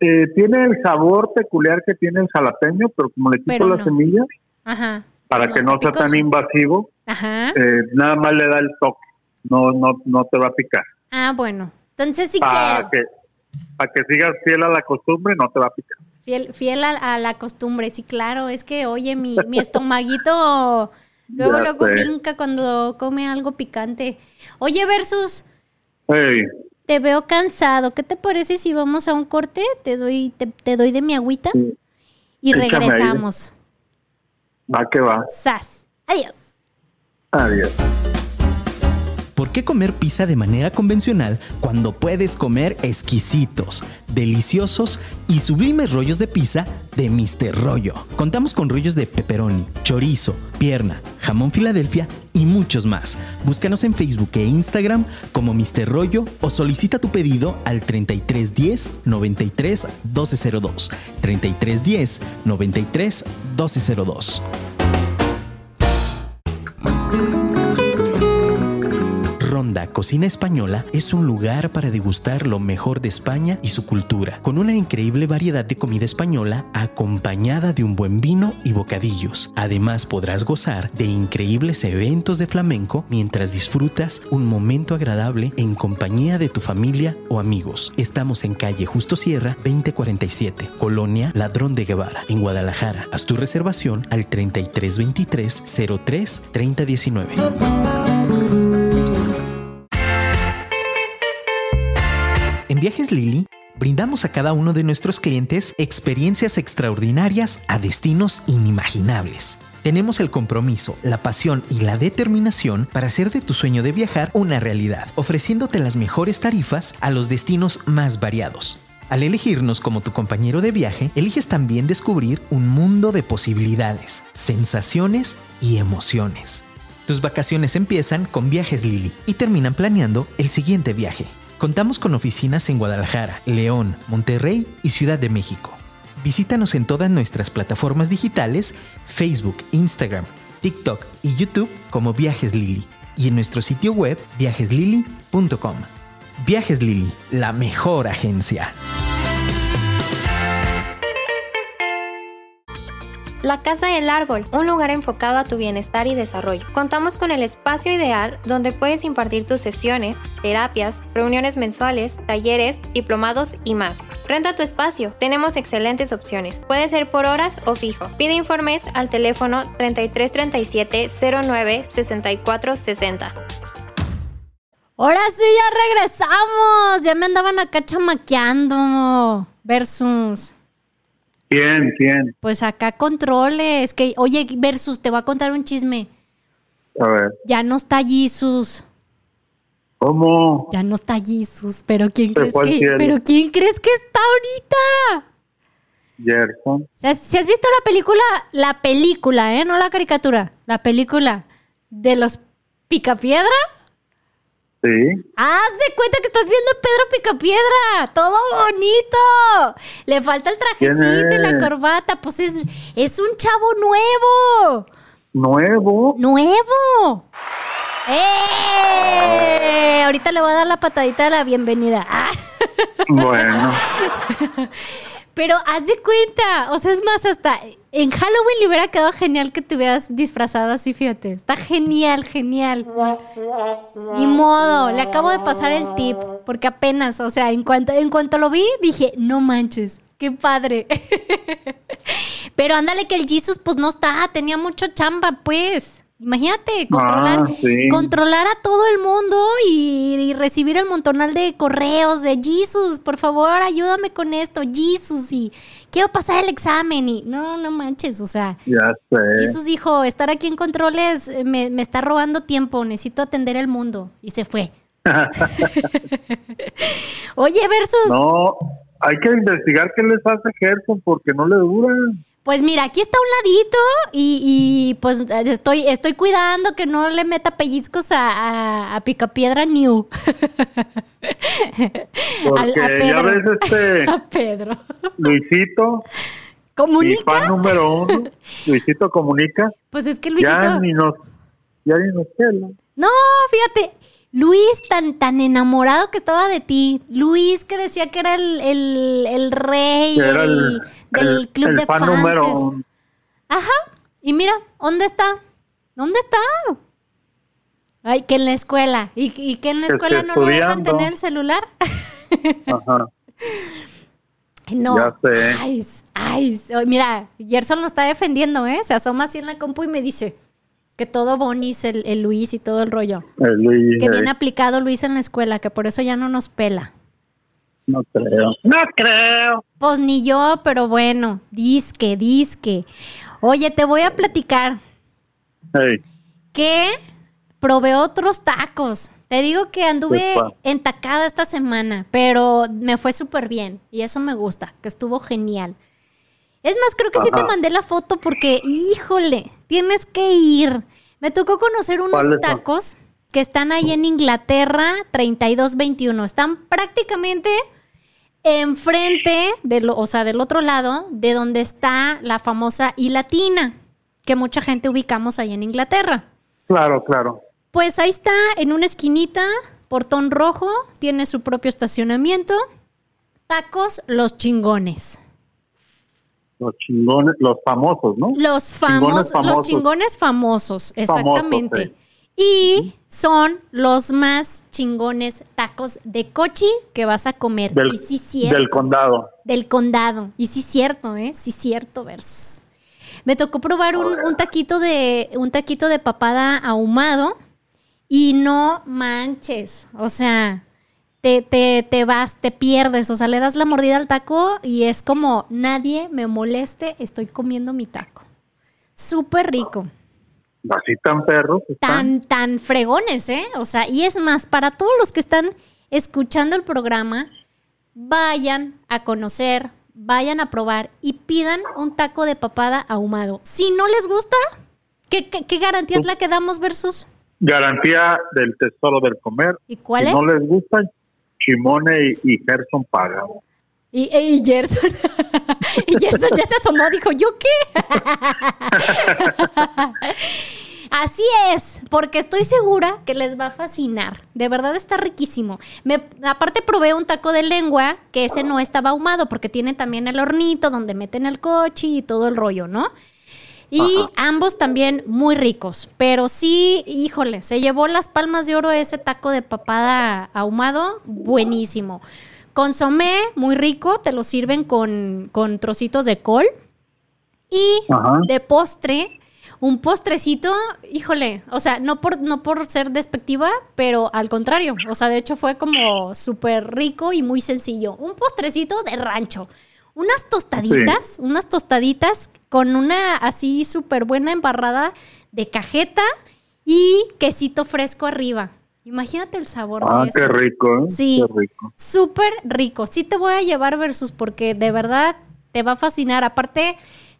[SPEAKER 3] eh, tiene el sabor peculiar que tiene el jalapeño, pero como le quito
[SPEAKER 1] Pero
[SPEAKER 3] las
[SPEAKER 1] no.
[SPEAKER 3] semillas,
[SPEAKER 1] Ajá.
[SPEAKER 3] para
[SPEAKER 1] No
[SPEAKER 3] que no sea tan invasivo,
[SPEAKER 1] Ajá.
[SPEAKER 3] eh, nada más le da el toque. No, no, no te va a picar.
[SPEAKER 1] Ah, bueno. Entonces sí
[SPEAKER 3] Para
[SPEAKER 1] quiero.
[SPEAKER 3] que, para que sigas fiel a la costumbre, no te va a picar.
[SPEAKER 1] Fiel, fiel a, a la costumbre, sí, claro. Es que, oye, mi, mi estomaguito luego,
[SPEAKER 3] Ya
[SPEAKER 1] luego
[SPEAKER 3] sé.
[SPEAKER 1] brinca cuando come algo picante. Oye, Versus,
[SPEAKER 3] Ey,
[SPEAKER 1] te veo cansado. ¿Qué te parece si vamos a un corte? Te doy, te, te doy de mi agüita
[SPEAKER 3] Sí.
[SPEAKER 1] y
[SPEAKER 3] Échame ahí.
[SPEAKER 1] regresamos.
[SPEAKER 3] va que va.
[SPEAKER 1] Sas. Adiós.
[SPEAKER 3] Adiós.
[SPEAKER 4] ¿Por qué comer pizza de manera convencional cuando puedes comer exquisitos, deliciosos y sublimes rollos de pizza de Mr. Rollo? Contamos con rollos de pepperoni, chorizo, pierna, jamón Filadelfia y muchos más. Búscanos en Facebook e Instagram como Mr. Rollo o solicita tu pedido al 3310 93 1202. 3310 93 1202. Ronda Cocina Española es un lugar para degustar lo mejor de España y su cultura, con una increíble variedad de comida española acompañada de un buen vino y bocadillos. Además podrás gozar de increíbles eventos de flamenco mientras disfrutas un momento agradable en compañía de tu familia o amigos. Estamos en calle Justo Sierra 2047, Colonia Ladrón de Guevara, en Guadalajara. Haz tu reservación al 3323 03 3019. En Viajes Lili, brindamos a cada uno de nuestros clientes experiencias extraordinarias a destinos inimaginables. Tenemos el compromiso, la pasión y la determinación para hacer de tu sueño de viajar una realidad, ofreciéndote las mejores tarifas a los destinos más variados. Al elegirnos como tu compañero de viaje, eliges también descubrir un mundo de posibilidades, sensaciones y emociones. Tus vacaciones empiezan con Viajes Lili y terminan planeando el siguiente viaje. Contamos con oficinas en Guadalajara, León, Monterrey y Ciudad de México. Visítanos en todas nuestras plataformas digitales, Facebook, Instagram, TikTok y YouTube como Viajes Lili y en nuestro sitio web viajeslili.com. Viajes Lili, la mejor agencia.
[SPEAKER 5] La Casa del Árbol, un lugar enfocado a tu bienestar y desarrollo. Contamos con el espacio ideal donde puedes impartir tus sesiones, terapias, reuniones mensuales, talleres, diplomados y más. Renta tu espacio. Tenemos excelentes opciones. Puede ser por horas o fijo. Pide informes al teléfono 3337 09 64 60.
[SPEAKER 1] Ahora sí, ya regresamos. Ya me andaban acá chamaqueando. Versus.
[SPEAKER 3] ¿Quién? ¿Quién?
[SPEAKER 1] Pues acá controles. Que, oye, Versus, te voy a contar un chisme.
[SPEAKER 3] A ver,
[SPEAKER 1] Ya no está Jesus.
[SPEAKER 3] ¿cómo?
[SPEAKER 1] Ya no está Jesus. Pero ¿quién crees que,
[SPEAKER 3] cielo.
[SPEAKER 1] pero quién crees que está ahorita?
[SPEAKER 3] Gerson.
[SPEAKER 1] Si has visto la película, la película, ¿eh? No la caricatura, la película de los Picapiedra.
[SPEAKER 3] Sí.
[SPEAKER 1] Haz de cuenta que estás viendo a Pedro Picapiedra. Todo bonito. Le falta el
[SPEAKER 3] ¿Quién
[SPEAKER 1] trajecito y la corbata. Pues es, es un chavo nuevo.
[SPEAKER 3] Nuevo.
[SPEAKER 1] ¡Nuevo! ¡Eh! Ahorita le voy a dar la patadita de la bienvenida.
[SPEAKER 3] Bueno.
[SPEAKER 1] Pero haz de cuenta, o sea, es más, hasta en Halloween le hubiera quedado genial que te hubieras disfrazado así, fíjate. Está genial, genial. Ni modo, le acabo de pasar el tip, porque apenas, o sea, en cuanto, en cuanto lo vi, dije, no manches, qué padre. Pero ándale que el Jesus pues no está, tenía mucho chamba, pues. Imagínate, controlar,
[SPEAKER 3] Ah, sí.
[SPEAKER 1] controlar a todo el mundo y, y recibir el montonal de correos de Jesus, por favor, ayúdame con esto, Jesus, y quiero pasar el examen y no, no manches, o sea,
[SPEAKER 3] Ya sé.
[SPEAKER 1] Jesus dijo, estar aquí en controles eh, me, me está robando tiempo, necesito atender el mundo y se fue. Oye, Versus,
[SPEAKER 3] No, hay que investigar qué les hace Gerson porque no le dura.
[SPEAKER 1] Pues mira, aquí está un ladito y, y, pues estoy, estoy cuidando que no le meta pellizcos a, a, a Picapiedra New.
[SPEAKER 3] Porque ya ves este
[SPEAKER 1] A Pedro.
[SPEAKER 3] Luisito,
[SPEAKER 1] ¿Comunica?
[SPEAKER 3] fan número uno, Luisito Comunica,
[SPEAKER 1] Pues es que Luisito.
[SPEAKER 3] ya ni nos, ya ni nos pela.
[SPEAKER 1] No, fíjate. Luis tan, tan enamorado que estaba de ti. Luis que decía que era el, el, el rey
[SPEAKER 3] Que era el,
[SPEAKER 1] el- del
[SPEAKER 3] el-
[SPEAKER 1] club de
[SPEAKER 3] fan
[SPEAKER 1] fans.
[SPEAKER 3] número.
[SPEAKER 1] Ajá. Y mira, ¿dónde está? ¿Dónde está? Ay, que en la escuela. ¿Y, y que en la
[SPEAKER 3] Que
[SPEAKER 1] escuela no lo dejan tener el celular?
[SPEAKER 3] Ajá.
[SPEAKER 1] No.
[SPEAKER 3] Ya sé.
[SPEAKER 1] Ay, ay, ay, mira, Gerson lo está defendiendo, ¿eh? Se asoma así en la compu y me dice que todo bonis, el, el Luis y todo el rollo.
[SPEAKER 3] El Luis,
[SPEAKER 1] Que
[SPEAKER 3] eh,
[SPEAKER 1] bien aplicado Luis en la escuela, que por eso ya no nos pela.
[SPEAKER 3] no creo. No creo.
[SPEAKER 1] Pues ni yo, pero bueno, disque, disque. Oye, te voy a platicar que probé otros tacos. Te digo que anduve entacada esta semana, pero me fue súper bien y eso me gusta, que estuvo genial. Es más, creo que sí te mandé la foto porque, híjole, tienes que ir. Me tocó conocer unos tacos que están ahí en Inglaterra 3221. Están prácticamente enfrente, de lo, o sea, del otro lado, de donde está la famosa I Latina, que mucha gente ubicamos ahí en Inglaterra.
[SPEAKER 3] claro, claro.
[SPEAKER 1] Pues ahí está, en una esquinita, portón rojo, tiene su propio estacionamiento. Tacos los chingones.
[SPEAKER 3] Los chingones, los famosos, ¿no?
[SPEAKER 1] Los famosos, los chingones famosos, exactamente.
[SPEAKER 3] sí.
[SPEAKER 1] Y son los más chingones tacos de cochi que vas a comer.
[SPEAKER 3] Del,
[SPEAKER 1] y sí, cierto.
[SPEAKER 3] del condado.
[SPEAKER 1] del condado. Y sí cierto, ¿eh? Sí cierto, versus. Me tocó probar un, un taquito de un taquito de papada ahumado y no manches, o sea, te, te, te vas, te pierdes, o sea, le das la mordida al taco y es como nadie me moleste, estoy comiendo mi taco. Súper rico,
[SPEAKER 3] Así tan perros.
[SPEAKER 1] tan, tan fregones, ¿eh? O sea, y es más, para todos los que están escuchando el programa, vayan a conocer, vayan a probar y pidan un taco de papada ahumado. Si no les gusta, ¿qué, qué, qué garantía es la que damos versus?
[SPEAKER 3] Garantía del tesoro del comer.
[SPEAKER 1] ¿Y cuál
[SPEAKER 3] si
[SPEAKER 1] es?
[SPEAKER 3] no les gusta, Chimone y, y Gerson pagan.
[SPEAKER 1] Y, y Gerson. y Gerson ya se asomó, dijo, ¿yo qué? Así es, porque estoy segura que les va a fascinar. De verdad está riquísimo. Me, aparte probé un taco de lengua, que ese no estaba ahumado, porque tiene también el hornito donde meten el coche y todo el rollo, ¿no? Y ambos también muy ricos. Pero sí, híjole, se llevó las palmas de oro ese taco de papada ahumado. Buenísimo. Consomé, muy rico. Te lo sirven con, con trocitos de col. Y
[SPEAKER 3] Ajá.
[SPEAKER 1] de postre, un postrecito, híjole, o sea, no por, no por ser despectiva, pero al contrario. O sea, de hecho fue como súper rico y muy sencillo. Un postrecito de rancho. Unas tostaditas, unas tostaditas con una así súper buena embarrada de cajeta y quesito fresco arriba. Imagínate el sabor
[SPEAKER 3] Ah,
[SPEAKER 1] de eso.
[SPEAKER 3] qué rico, ¿eh?
[SPEAKER 1] Sí.
[SPEAKER 3] Qué rico.
[SPEAKER 1] Súper rico. Sí te voy a llevar versus porque de verdad te va a fascinar. Aparte,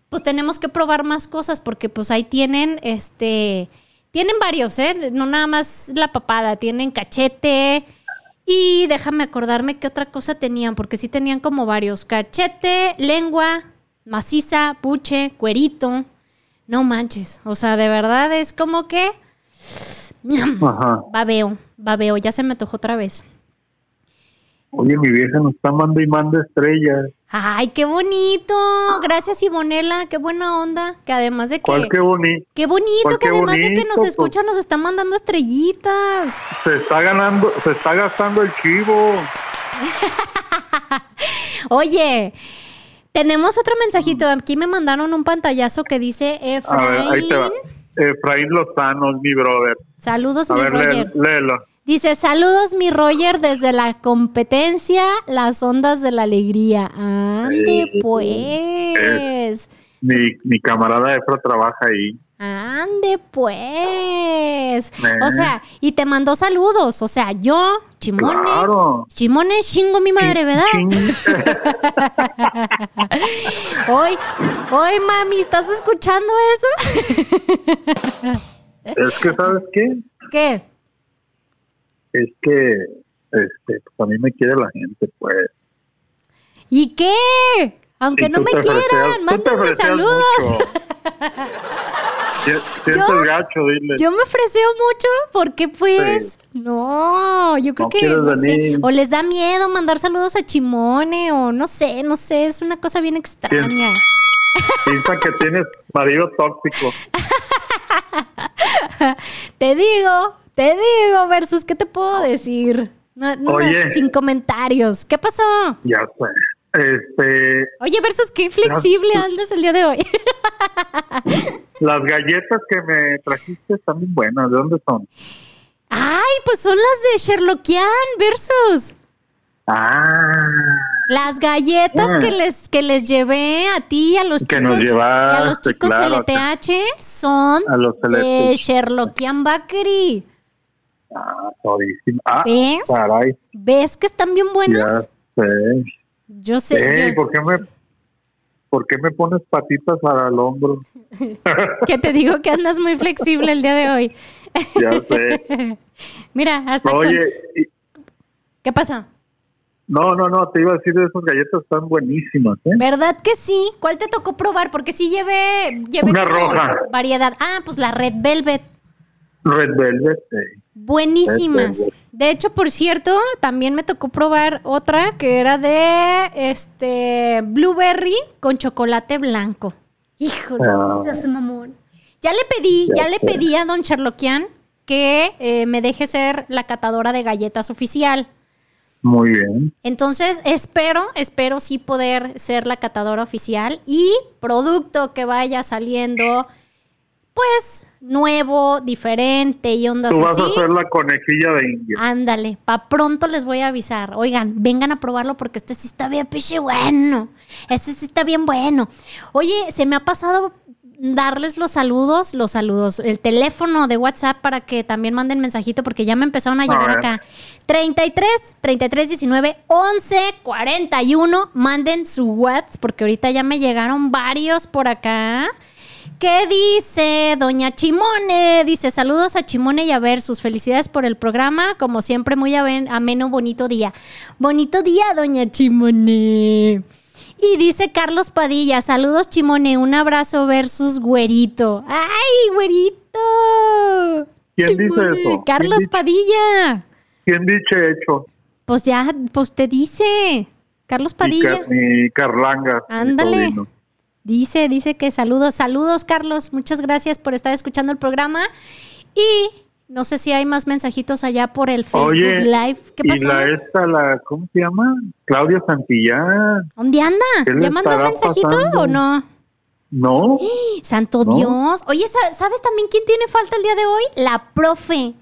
[SPEAKER 1] pues tenemos que probar más cosas porque pues ahí tienen, este, tienen varios, ¿eh? No nada más la papada, tienen cachete. Y déjame acordarme qué otra cosa tenían, porque sí tenían como varios. Cachete, lengua, maciza, puche, cuerito. No manches. O sea, de verdad es como que...
[SPEAKER 3] Ajá.
[SPEAKER 1] Babeo, babeo, ya se me tocó otra vez.
[SPEAKER 3] Oye, mi vieja nos está mandando y manda estrellas.
[SPEAKER 1] Ay, qué bonito. Gracias, Ivonela. Qué buena onda. Que además de que.
[SPEAKER 3] ¿Cuál qué bonito?
[SPEAKER 1] Qué bonito
[SPEAKER 3] ¿Cuál
[SPEAKER 1] que
[SPEAKER 3] qué
[SPEAKER 1] además de que nos escucha, nos está mandando estrellitas.
[SPEAKER 3] Se está ganando, se está gastando el chivo.
[SPEAKER 1] Oye, tenemos otro mensajito. Aquí me mandaron un pantallazo que dice
[SPEAKER 3] A ver, ahí te va.
[SPEAKER 1] Efraín.
[SPEAKER 3] Efraín Lozano, mi brother.
[SPEAKER 1] Saludos,
[SPEAKER 3] A
[SPEAKER 1] mi
[SPEAKER 3] ver,
[SPEAKER 1] Roger.
[SPEAKER 3] léelo. léelo.
[SPEAKER 1] Dice, saludos, mi Roger, desde la competencia, las ondas de la alegría. Ande,
[SPEAKER 3] Eh,
[SPEAKER 1] pues.
[SPEAKER 3] Mi, mi camarada Efra trabaja ahí.
[SPEAKER 1] Ande pues. O
[SPEAKER 3] Eh.
[SPEAKER 1] sea, y te mandó saludos. O sea, yo, Chimone.
[SPEAKER 3] Claro.
[SPEAKER 1] Chimone chingo mi madre, ¿verdad? Hoy, hoy, mami, ¿estás escuchando eso?
[SPEAKER 3] Es que, ¿sabes qué?
[SPEAKER 1] ¿Qué?
[SPEAKER 3] Es que, este, pues a mí me quiere la gente, pues.
[SPEAKER 1] ¿Y qué? Aunque no me quieran, mándenme saludos. Yo-
[SPEAKER 3] gacho, dile.
[SPEAKER 1] Yo me ofreció mucho porque pues no, yo creo
[SPEAKER 3] No
[SPEAKER 1] que no sé, o les da miedo mandar saludos a Chimone o no sé, no sé, es una cosa bien extraña.
[SPEAKER 3] Piensa que tienes marido tóxico.
[SPEAKER 1] Te digo, te digo, versus ¿qué te puedo decir? No, no,
[SPEAKER 3] Oye.
[SPEAKER 1] sin comentarios. ¿Qué pasó?
[SPEAKER 3] Ya sé. Este,
[SPEAKER 1] Oye, versus qué flexible andas el día de hoy.
[SPEAKER 3] las galletas que me trajiste están bien buenas. ¿De dónde son?
[SPEAKER 1] Ay, pues son las de Sherlockian versus
[SPEAKER 3] Ah,
[SPEAKER 1] las galletas que les que les llevé a ti y a los
[SPEAKER 3] Que
[SPEAKER 1] chicos
[SPEAKER 3] nos
[SPEAKER 1] y a los
[SPEAKER 3] llevaste,
[SPEAKER 1] chicos
[SPEAKER 3] claro,
[SPEAKER 1] LTH son
[SPEAKER 3] a los
[SPEAKER 1] de. Sherlockian Bakery.
[SPEAKER 3] Ah, todísimo. Ah,
[SPEAKER 1] ¿Ves?
[SPEAKER 3] caray.
[SPEAKER 1] ¿Ves que están bien
[SPEAKER 3] Ya
[SPEAKER 1] buenas?
[SPEAKER 3] sé.
[SPEAKER 1] Yo sé, yo-
[SPEAKER 3] ¿por qué me, por qué me pones patitas al hombro?
[SPEAKER 1] que te digo que andas muy flexible el día de hoy.
[SPEAKER 3] Ya sé.
[SPEAKER 1] Mira, hasta con-
[SPEAKER 3] Oye, y-
[SPEAKER 1] ¿Qué pasa?
[SPEAKER 3] no, no, no, te iba a decir, esas galletas están buenísimas, ¿eh?
[SPEAKER 1] ¿Verdad que sí? ¿Cuál te tocó probar? Porque sí llevé, llevé
[SPEAKER 3] Una roja.
[SPEAKER 1] variedad. Ah, pues la Red Velvet.
[SPEAKER 3] Red Velvet, eh.
[SPEAKER 1] Buenísimas. De hecho, por cierto, también me tocó probar otra que era de este blueberry con chocolate blanco. Híjole,
[SPEAKER 3] Ah.
[SPEAKER 1] seas mamón. Ya le pedí, ya,
[SPEAKER 3] Ya
[SPEAKER 1] le pedí a Don Sherlockian que eh, me deje ser la catadora de galletas oficial.
[SPEAKER 3] Muy bien.
[SPEAKER 1] Entonces, espero, espero sí poder ser la catadora oficial y producto que vaya saliendo, pues, nuevo, diferente y ondas
[SPEAKER 3] Tú vas
[SPEAKER 1] así.
[SPEAKER 3] a ser la conejilla de India.
[SPEAKER 1] Ándale, pa' pronto les voy a avisar. Oigan, vengan a probarlo porque este sí está bien piche bueno. Este sí está bien bueno. Oye, se me ha pasado darles los saludos, los saludos, el teléfono de WhatsApp para que también manden mensajito porque ya me empezaron a llegar
[SPEAKER 3] ver.
[SPEAKER 1] acá. 33 33 19 11 41. Manden su WhatsApp porque ahorita ya me llegaron varios por acá. ¿Qué dice Doña Chimone? Dice, saludos a Chimone y a ver sus felicidades por el programa. Como siempre, muy ameno, bonito día. Bonito día, Doña Chimone. Y dice Carlos Padilla, saludos Chimone, un abrazo versus güerito. ¡Ay, güerito!
[SPEAKER 3] ¿Quién dice eso? ¿Quién
[SPEAKER 1] Carlos? Padilla.
[SPEAKER 3] ¿Quién dice hecho?
[SPEAKER 1] Pues ya, pues te dice. Carlos Padilla.
[SPEAKER 3] Car- mi Carlanga.
[SPEAKER 1] Ándale. Dice, dice que saludos, saludos Carlos, muchas gracias por estar escuchando el programa y no sé si hay más mensajitos allá por el Facebook
[SPEAKER 3] Oye,
[SPEAKER 1] Live. ¿Qué
[SPEAKER 3] y
[SPEAKER 1] pasó?
[SPEAKER 3] la esta, la, ¿cómo se llama? Claudia Santillán.
[SPEAKER 1] ¿Dónde anda?
[SPEAKER 3] ¿Qué le
[SPEAKER 1] ¿Ya mandó un mensajito
[SPEAKER 3] pasando?
[SPEAKER 1] o no?
[SPEAKER 3] ¿No?
[SPEAKER 1] Santo
[SPEAKER 3] No.
[SPEAKER 1] Dios. Oye, sa- ¿sabes también quién tiene falta el día de hoy? La profe.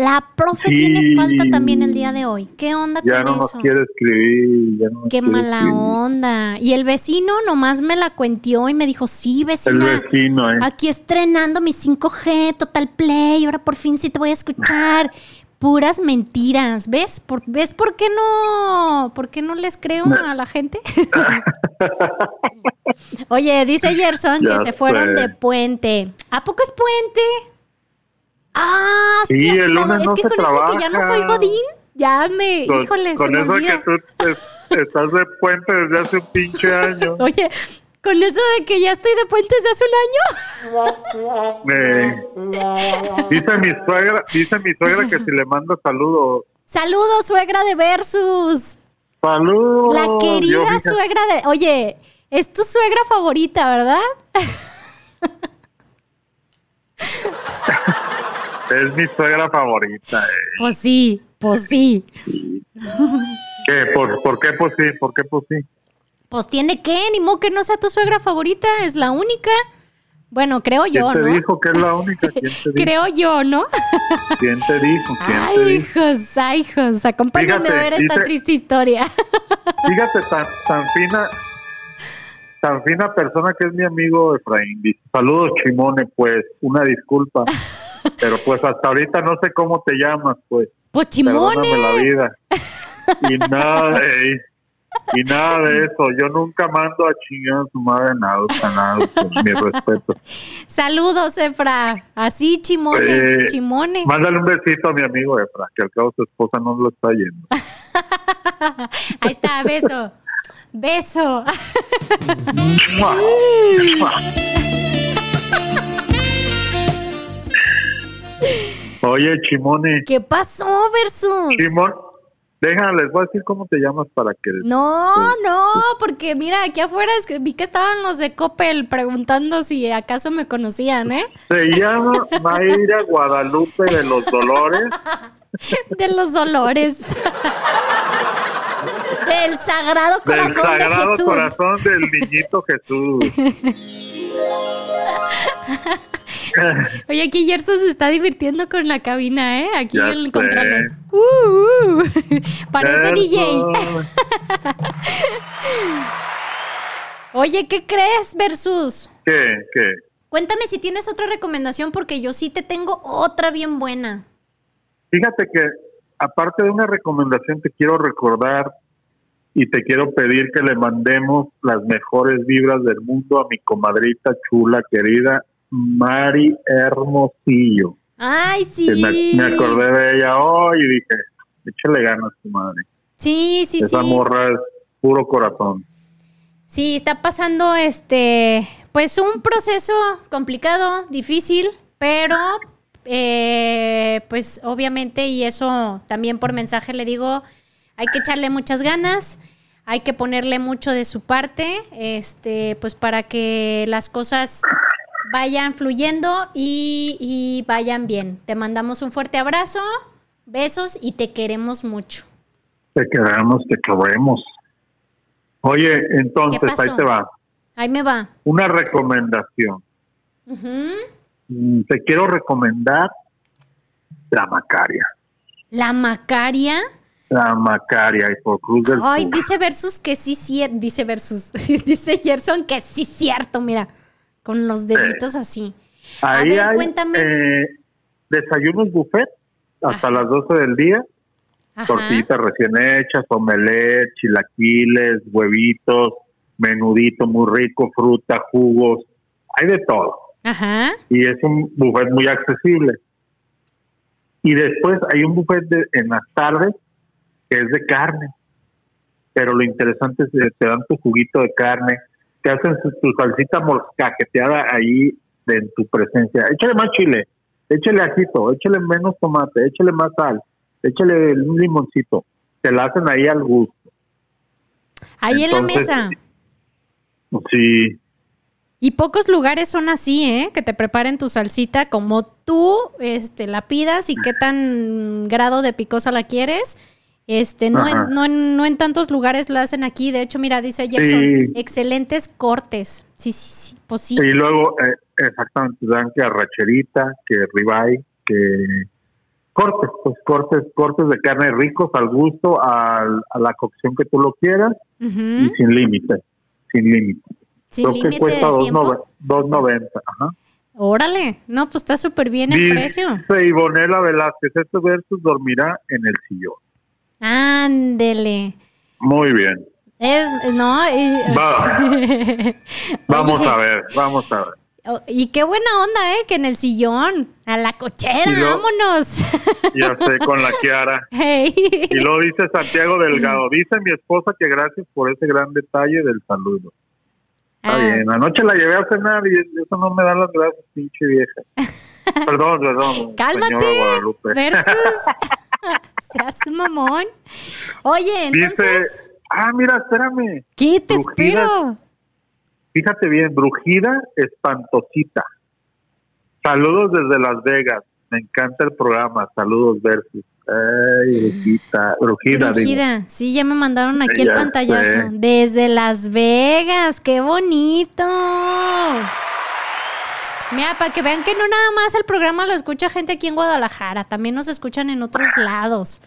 [SPEAKER 1] La profe
[SPEAKER 3] Sí.
[SPEAKER 1] tiene falta también el día de hoy. ¿Qué onda
[SPEAKER 3] Ya
[SPEAKER 1] con
[SPEAKER 3] no nos
[SPEAKER 1] eso?
[SPEAKER 3] quiere escribir. Ya no nos
[SPEAKER 1] Qué
[SPEAKER 3] quiere
[SPEAKER 1] mala
[SPEAKER 3] escribir.
[SPEAKER 1] onda. Y el vecino nomás me la cuentió y me dijo, sí,
[SPEAKER 3] El
[SPEAKER 1] vecina.
[SPEAKER 3] vecino, ¿eh?
[SPEAKER 1] Aquí estrenando mi 5G, Total Play, ahora por fin sí te voy a escuchar. Puras mentiras, ¿ves? Por, ¿Ves por qué no? ¿Por qué no les creo a la gente? Oye, dice Gerson
[SPEAKER 3] Ya
[SPEAKER 1] que se fueron de puente. ¿A poco es puente? Ah, sí,
[SPEAKER 3] Sí,
[SPEAKER 1] es,
[SPEAKER 3] el lunes
[SPEAKER 1] es
[SPEAKER 3] no
[SPEAKER 1] que
[SPEAKER 3] se
[SPEAKER 1] con eso de que ya no soy
[SPEAKER 3] trabaja.
[SPEAKER 1] Godín, ya me,
[SPEAKER 3] Con,
[SPEAKER 1] híjole,
[SPEAKER 3] con
[SPEAKER 1] se me
[SPEAKER 3] eso
[SPEAKER 1] olvida.
[SPEAKER 3] que tú te- estás de puente desde hace un pinche año.
[SPEAKER 1] Oye, con eso de que ya estoy de puente desde hace un año.
[SPEAKER 3] Dice mi suegra, dice mi suegra que si le mando saludos.
[SPEAKER 1] Saludos, suegra de Versus.
[SPEAKER 3] Saludos.
[SPEAKER 1] La querida suegra de. Oye, es tu suegra favorita, ¿verdad?
[SPEAKER 3] Es mi suegra favorita. eh.
[SPEAKER 1] Pues sí, pues sí.
[SPEAKER 3] ¿Qué? ¿Por, ¿Por qué pues sí? ¿Por qué pues sí?
[SPEAKER 1] Pues tiene que, ni modo que no sea tu suegra favorita, es la única. Bueno, creo
[SPEAKER 3] ¿Quién
[SPEAKER 1] yo,
[SPEAKER 3] te
[SPEAKER 1] ¿no?
[SPEAKER 3] dijo que es la única? ¿Quién te dijo?
[SPEAKER 1] Creo yo, ¿no?
[SPEAKER 3] ¿Quién te dijo? ¿Quién te
[SPEAKER 1] Ay,
[SPEAKER 3] dijo?
[SPEAKER 1] hijos, ay, hijos, acompáñenme
[SPEAKER 3] Fíjate,
[SPEAKER 1] a ver esta
[SPEAKER 3] dice-
[SPEAKER 1] triste historia.
[SPEAKER 3] Fíjate, tan, tan fina, tan fina persona que es mi amigo Efraín. Saludos, Chimone, pues, una disculpa. Pero pues hasta ahorita no sé cómo te llamas, pues.
[SPEAKER 1] Pues
[SPEAKER 3] Perdóname la
[SPEAKER 1] chimone.
[SPEAKER 3] vida. Y nada de, y nada de eso. Yo nunca mando a chingar a su madre nada, nada, pues, mi respeto.
[SPEAKER 1] Saludos, Efra. Así, chimone.
[SPEAKER 3] Eh,
[SPEAKER 1] chimone.
[SPEAKER 3] Mándale un besito a mi amigo Efra, que al cabo su esposa no lo está yendo.
[SPEAKER 1] Ahí está, beso. Beso.
[SPEAKER 3] Oye, Chimone,
[SPEAKER 1] ¿Qué pasó, Versus?
[SPEAKER 3] Chimón, déjame, les voy a decir cómo te llamas para que...
[SPEAKER 1] No, no, porque mira, aquí afuera es que vi que estaban los de Coppel preguntando si acaso me conocían, ¿eh?
[SPEAKER 3] Se llama Mayra Guadalupe de los Dolores.
[SPEAKER 1] De los dolores. Del sagrado
[SPEAKER 3] Del
[SPEAKER 1] corazón
[SPEAKER 3] Sagrado
[SPEAKER 1] de Jesús.
[SPEAKER 3] Corazón del Niñito Jesús.
[SPEAKER 1] Oye, aquí Gerson se está divirtiendo con la cabina, ¿eh? Aquí
[SPEAKER 3] Ya
[SPEAKER 1] en. Uh, uh. Parece DJ. Oye, ¿qué crees, Versus?
[SPEAKER 3] ¿Qué? ¿Qué?
[SPEAKER 1] Cuéntame si tienes otra recomendación porque yo sí te tengo otra bien buena.
[SPEAKER 3] Fíjate que aparte de una recomendación te quiero recordar y te quiero pedir que le mandemos las mejores vibras del mundo a mi comadrita chula querida Mari Hermosillo.
[SPEAKER 1] Ay, sí.
[SPEAKER 3] Me, me acordé de ella hoy y dije, échale ganas tu madre.
[SPEAKER 1] Sí, sí,
[SPEAKER 3] Esa
[SPEAKER 1] sí.
[SPEAKER 3] morra es puro corazón.
[SPEAKER 1] Sí, está pasando este, pues un proceso complicado, difícil, pero eh, pues obviamente y eso también por mensaje le digo, hay que echarle muchas ganas, hay que ponerle mucho de su parte, este, pues para que las cosas vayan fluyendo y, y vayan bien. Te mandamos un fuerte abrazo, besos y te queremos mucho.
[SPEAKER 3] Te queremos, te queremos. Oye, entonces, ahí te va.
[SPEAKER 1] Ahí me va.
[SPEAKER 3] Una recomendación. Mm, Te quiero recomendar la Macaria.
[SPEAKER 1] La Macaria.
[SPEAKER 3] La Macaria y por Cruz del
[SPEAKER 1] Ay,
[SPEAKER 3] Sur.
[SPEAKER 1] dice Versus que sí, cier- dice Versus, dice Gerson que sí cierto, mira, con los deditos así. A
[SPEAKER 3] Ahí
[SPEAKER 1] ver,
[SPEAKER 3] hay
[SPEAKER 1] cuéntame.
[SPEAKER 3] eh, desayunos buffet hasta
[SPEAKER 1] Ajá.
[SPEAKER 3] las 12 del día,
[SPEAKER 1] Ajá.
[SPEAKER 3] tortillitas recién hechas, omelette, chilaquiles, huevitos, menudito muy rico, fruta, jugos, hay de todo.
[SPEAKER 1] Ajá.
[SPEAKER 3] Y es un buffet muy accesible. Y después hay un buffet de- en las tardes que es de carne. Pero lo interesante es que te dan tu juguito de carne, te hacen su, tu salsita molcajeteada ahí en tu presencia. Échale más chile, échale ajito, échale menos tomate, échale más sal, échale un limoncito. Te la hacen ahí al gusto.
[SPEAKER 1] Ahí en la mesa.
[SPEAKER 3] Sí,
[SPEAKER 1] Y pocos lugares son así, ¿eh? Que te preparen tu salsita como tú este, la pidas y qué tan grado de picosa la quieres. Este, no en, no, en, no en tantos lugares la hacen aquí. De hecho, mira, dice
[SPEAKER 3] Sí.
[SPEAKER 1] excelentes cortes. Sí, sí, sí. Pues sí.
[SPEAKER 3] Y luego, eh, exactamente, dan que arracherita, que ribeye, que cortes, pues cortes, cortes de carne ricos al gusto, al- a la cocción que tú lo quieras
[SPEAKER 1] Ujú.
[SPEAKER 3] y sin límite, sin límite.
[SPEAKER 1] Sin
[SPEAKER 3] Creo que cuesta
[SPEAKER 1] de
[SPEAKER 3] dos
[SPEAKER 1] tiempo.
[SPEAKER 3] nove- 2.90. Ajá.
[SPEAKER 1] Órale, no, pues está súper bien el precio.
[SPEAKER 3] Dice Ivonela Velázquez, este versus dormirá en el sillón.
[SPEAKER 1] Ándele.
[SPEAKER 3] Muy bien.
[SPEAKER 1] Es, no,
[SPEAKER 3] Va- vamos a ver, vamos a ver.
[SPEAKER 1] oh, Y qué buena onda, ¿eh? Que en el sillón, a la cochera,
[SPEAKER 3] lo-
[SPEAKER 1] vámonos.
[SPEAKER 3] Ya sé, con la Kiara.
[SPEAKER 1] Hey.
[SPEAKER 3] Y luego dice Santiago Delgado, dice mi esposa que gracias por ese gran detalle del saludo. Está
[SPEAKER 1] Ah,
[SPEAKER 3] bien, anoche la llevé a cenar y eso no me da las gracias, pinche vieja. Perdón, perdón.
[SPEAKER 1] Cálmate. Versus. Seas mamón. Oye,
[SPEAKER 3] Dice,
[SPEAKER 1] entonces,
[SPEAKER 3] ah, mira, espérame.
[SPEAKER 1] ¿qué te
[SPEAKER 3] Brujida.
[SPEAKER 1] espero?
[SPEAKER 3] Fíjate bien, Brujida Espantosita. Saludos desde Las Vegas. Me encanta el programa. Saludos, Versus. Ay, Brujita. Brujida, digo.
[SPEAKER 1] Brujida. Sí, ya me mandaron aquí el pantallazo.
[SPEAKER 3] sé.
[SPEAKER 1] Desde Las Vegas, qué bonito. Mira, para que vean que no nada más el programa lo escucha gente aquí en Guadalajara, también nos escuchan en otros lados.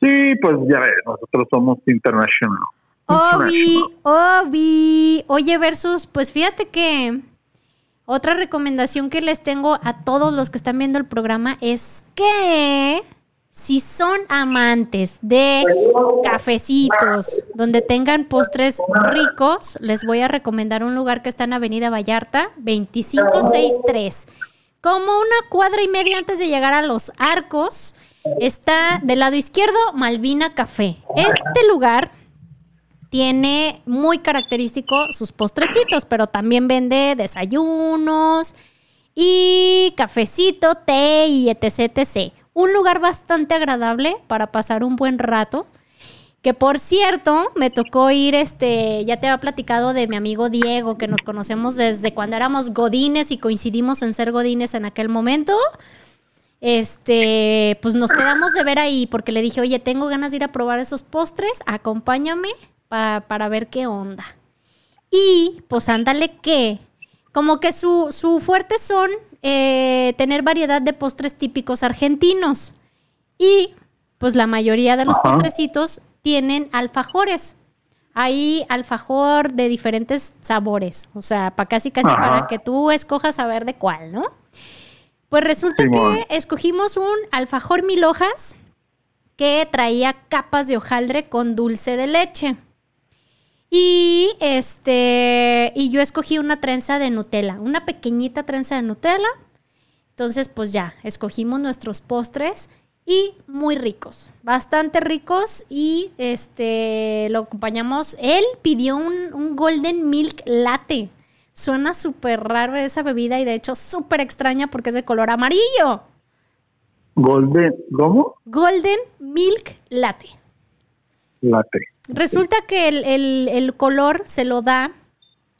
[SPEAKER 3] Sí, pues ya ves, nosotros somos international.
[SPEAKER 1] Obi, Obi. Oye, versus, pues fíjate que otra recomendación que les tengo a todos los que están viendo el programa es que si son amantes de cafecitos donde tengan postres ricos, les voy a recomendar un lugar que está en Avenida Vallarta, 2563. Como una cuadra y media antes de llegar a los arcos, está del lado izquierdo Malvina Café. Este lugar tiene muy característico sus postrecitos, pero también vende desayunos y cafecito, té y etc. Un lugar bastante agradable para pasar un buen rato. Que por cierto, me tocó ir, este, ya te había platicado de mi amigo Diego, que nos conocemos desde cuando éramos godines y coincidimos en ser godines en aquel momento. Este, pues nos quedamos de ver ahí porque le dije, oye, tengo ganas de ir a probar esos postres, acompáñame para ver qué onda. Y pues ándale que, como que su, su fuerte son eh, tener variedad de postres típicos argentinos. Y pues la mayoría de los postrecitos tienen alfajores. Hay alfajor de diferentes sabores, o sea, para casi casi para que tú escojas a ver de cuál, ¿no? Pues resulta que escogimos un alfajor mil hojas que traía capas de hojaldre con dulce de leche. Y este, y yo escogí una trenza de Nutella, una pequeñita trenza de Nutella. Entonces, pues ya, escogimos nuestros postres y muy ricos, bastante ricos y este lo acompañamos. Él pidió un, un Golden Milk Latte. Suena súper raro esa bebida y de hecho súper extraña porque es de color amarillo.
[SPEAKER 3] Golden, ¿cómo?
[SPEAKER 1] Golden Milk Latte.
[SPEAKER 3] Latte.
[SPEAKER 1] Resulta que el, color se lo da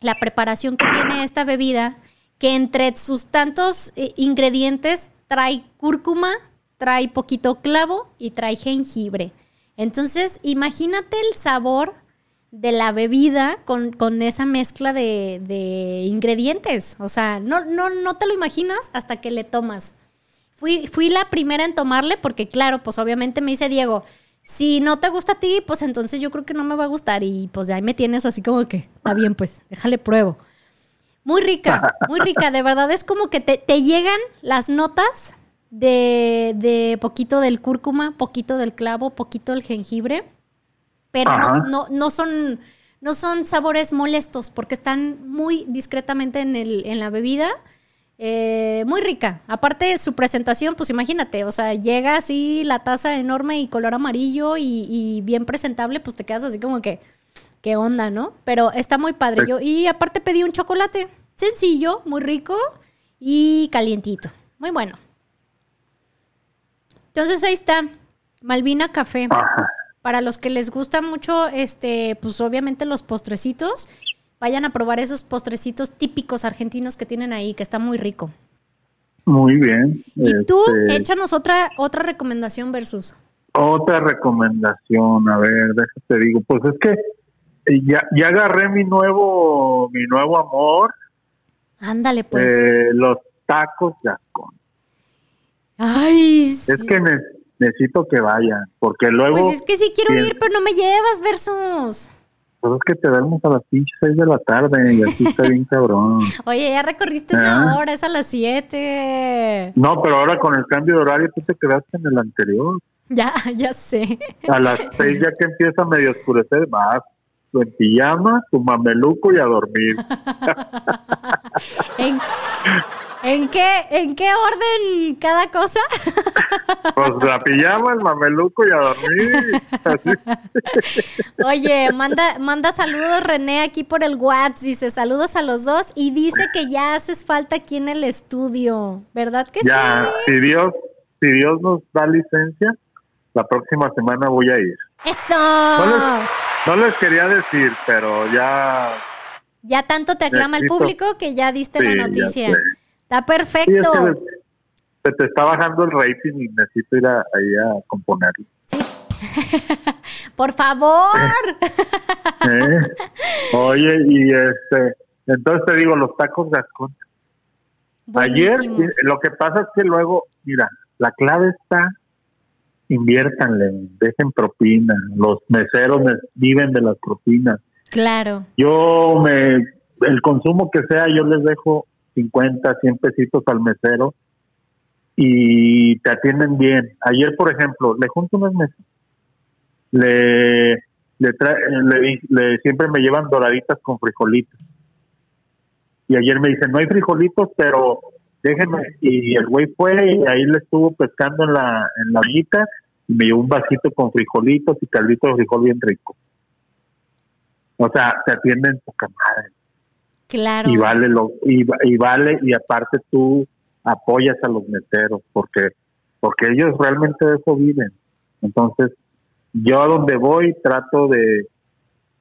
[SPEAKER 1] la preparación que tiene esta bebida, que entre sus tantos eh, ingredientes trae cúrcuma, trae poquito clavo y trae jengibre. Entonces, imagínate el sabor de la bebida con, esa mezcla de, de, ingredientes. O sea, no, no, no te lo imaginas hasta que le tomas. Fui, fui la primera en tomarle porque, claro, pues obviamente me dice Diego, si no te gusta a ti, pues entonces yo creo que no me va a gustar. Y pues ahí me tienes así como que, está bien, pues déjale pruebo. Muy rica, muy rica. De verdad es como que te, llegan las notas de, de, poquito del cúrcuma, poquito del clavo, poquito del jengibre. Pero no, no, son, no son sabores molestos porque están muy discretamente en, el, en la bebida eh, muy rica. Aparte de su presentación, pues imagínate, o sea, llega así la taza enorme y color amarillo y, bien presentable, pues te quedas así como que, ¿qué onda, no? Pero está muy padre. Yo, y aparte pedí un chocolate sencillo, muy rico y calientito. Muy bueno. Entonces ahí está, Malvina Café. Para los que les gusta mucho, este, pues obviamente los postrecitos vayan a probar esos postrecitos típicos argentinos que tienen ahí, que está muy rico.
[SPEAKER 3] Muy bien.
[SPEAKER 1] Y tú, este, échanos otra, otra recomendación versus.
[SPEAKER 3] Otra recomendación, a ver, déjate digo, pues es que eh, ya, ya agarré mi nuevo, mi nuevo amor.
[SPEAKER 1] Ándale, pues.
[SPEAKER 3] Eh, los tacos de Ascon.
[SPEAKER 1] Ay,
[SPEAKER 3] Es que necesito que vayan, porque luego...
[SPEAKER 1] Pues es que sí quiero ir, pero no me llevas, Versus.
[SPEAKER 3] Pues es que te vemos a las pinches 6 de la tarde y así está bien cabrón.
[SPEAKER 1] Oye, ya recorriste una ¿Eh? hora, es a las 7.
[SPEAKER 3] No, pero ahora con el cambio de horario tú te quedaste en el anterior.
[SPEAKER 1] Ya, ya sé.
[SPEAKER 3] A las 6 ya que empieza a medio oscurecer, vas en pijama, tu mameluco y a dormir.
[SPEAKER 1] ¿En qué, ¿En qué orden cada cosa?
[SPEAKER 3] Pues la pijama, el mameluco y a dormir.
[SPEAKER 1] Oye, manda, manda saludos René aquí por el WhatsApp, dice saludos a los dos y dice que ya haces falta aquí en el estudio, ¿verdad que
[SPEAKER 3] ya, si Dios, si Dios nos da licencia, la próxima semana voy a ir.
[SPEAKER 1] ¡Eso!
[SPEAKER 3] No les, quería decir, pero ya...
[SPEAKER 1] Ya tanto te aclama el público que ya diste la noticia. Está perfecto.
[SPEAKER 3] se te está bajando el rating y necesito ir ahí a componerlo.
[SPEAKER 1] Sí. Por favor.
[SPEAKER 3] ¿Eh? Oye, y este, entonces te digo, los tacos de Ascon. Ayer, lo que pasa es que luego, mira, la clave está inviértanle, dejen propina. Los meseros me- viven de las propinas.
[SPEAKER 1] Claro.
[SPEAKER 3] Yo me, el consumo que sea, yo les dejo 50, 100 pesitos al mesero y te atienden bien. Ayer, por ejemplo, le junto unas mesas. Le, le, le, siempre me llevan doraditas con frijolitos. Y ayer me dicen, no hay frijolitos, pero déjenme. Y el güey fue y ahí le estuvo pescando en la, en la y me llevó un vasito con frijolitos y caldito de frijol bien rico. O sea, te atienden poca madre
[SPEAKER 1] Claro.
[SPEAKER 3] y vale lo y, y vale y aparte tú apoyas a los meseros porque porque ellos realmente de eso viven entonces yo a donde voy trato de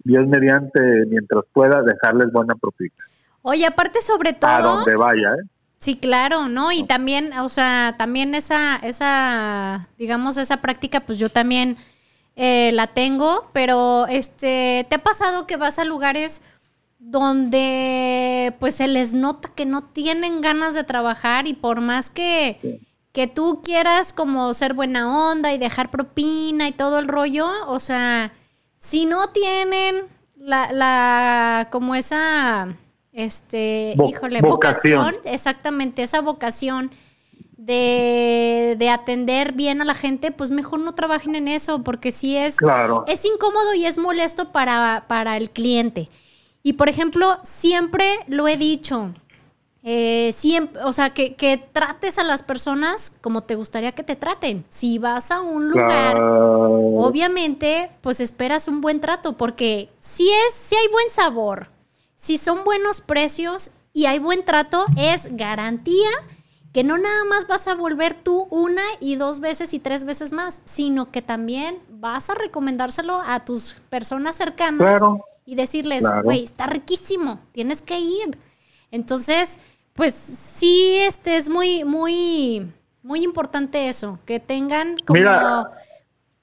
[SPEAKER 3] Dios mediante mientras pueda dejarles buena propina
[SPEAKER 1] Oye, aparte sobre
[SPEAKER 3] a
[SPEAKER 1] todo,
[SPEAKER 3] donde vaya ¿eh?
[SPEAKER 1] sí, claro, ¿no? Y también, o sea, también esa, esa, digamos, esa práctica, pues yo también eh, la tengo, pero este, ¿te ha pasado que vas a lugares donde pues se les nota que no tienen ganas de trabajar y por más que, que tú quieras como ser buena onda y dejar propina y todo el rollo, o sea, si no tienen la, la como esa, este, híjole,
[SPEAKER 3] vocación.
[SPEAKER 1] vocación, exactamente, esa vocación de, de atender bien a la gente, pues mejor no trabajen en eso, porque si es,
[SPEAKER 3] claro
[SPEAKER 1] es incómodo y es molesto para, para el cliente. Y por ejemplo, siempre lo he dicho, eh, siempre, o sea, que, que trates a las personas como te gustaría que te traten. Si vas a un lugar,
[SPEAKER 3] claro.
[SPEAKER 1] obviamente, pues esperas un buen trato, porque si es, si hay buen sabor, si son buenos precios y hay buen trato, es garantía que no nada más vas a volver tú una y dos veces y tres veces más, sino que también vas a recomendárselo a tus personas cercanas
[SPEAKER 3] Claro.
[SPEAKER 1] Y decirles,
[SPEAKER 3] Claro.
[SPEAKER 1] güey, está riquísimo, tienes que ir. Entonces, pues sí, este es muy, muy, muy importante eso, que tengan como,
[SPEAKER 3] Mira.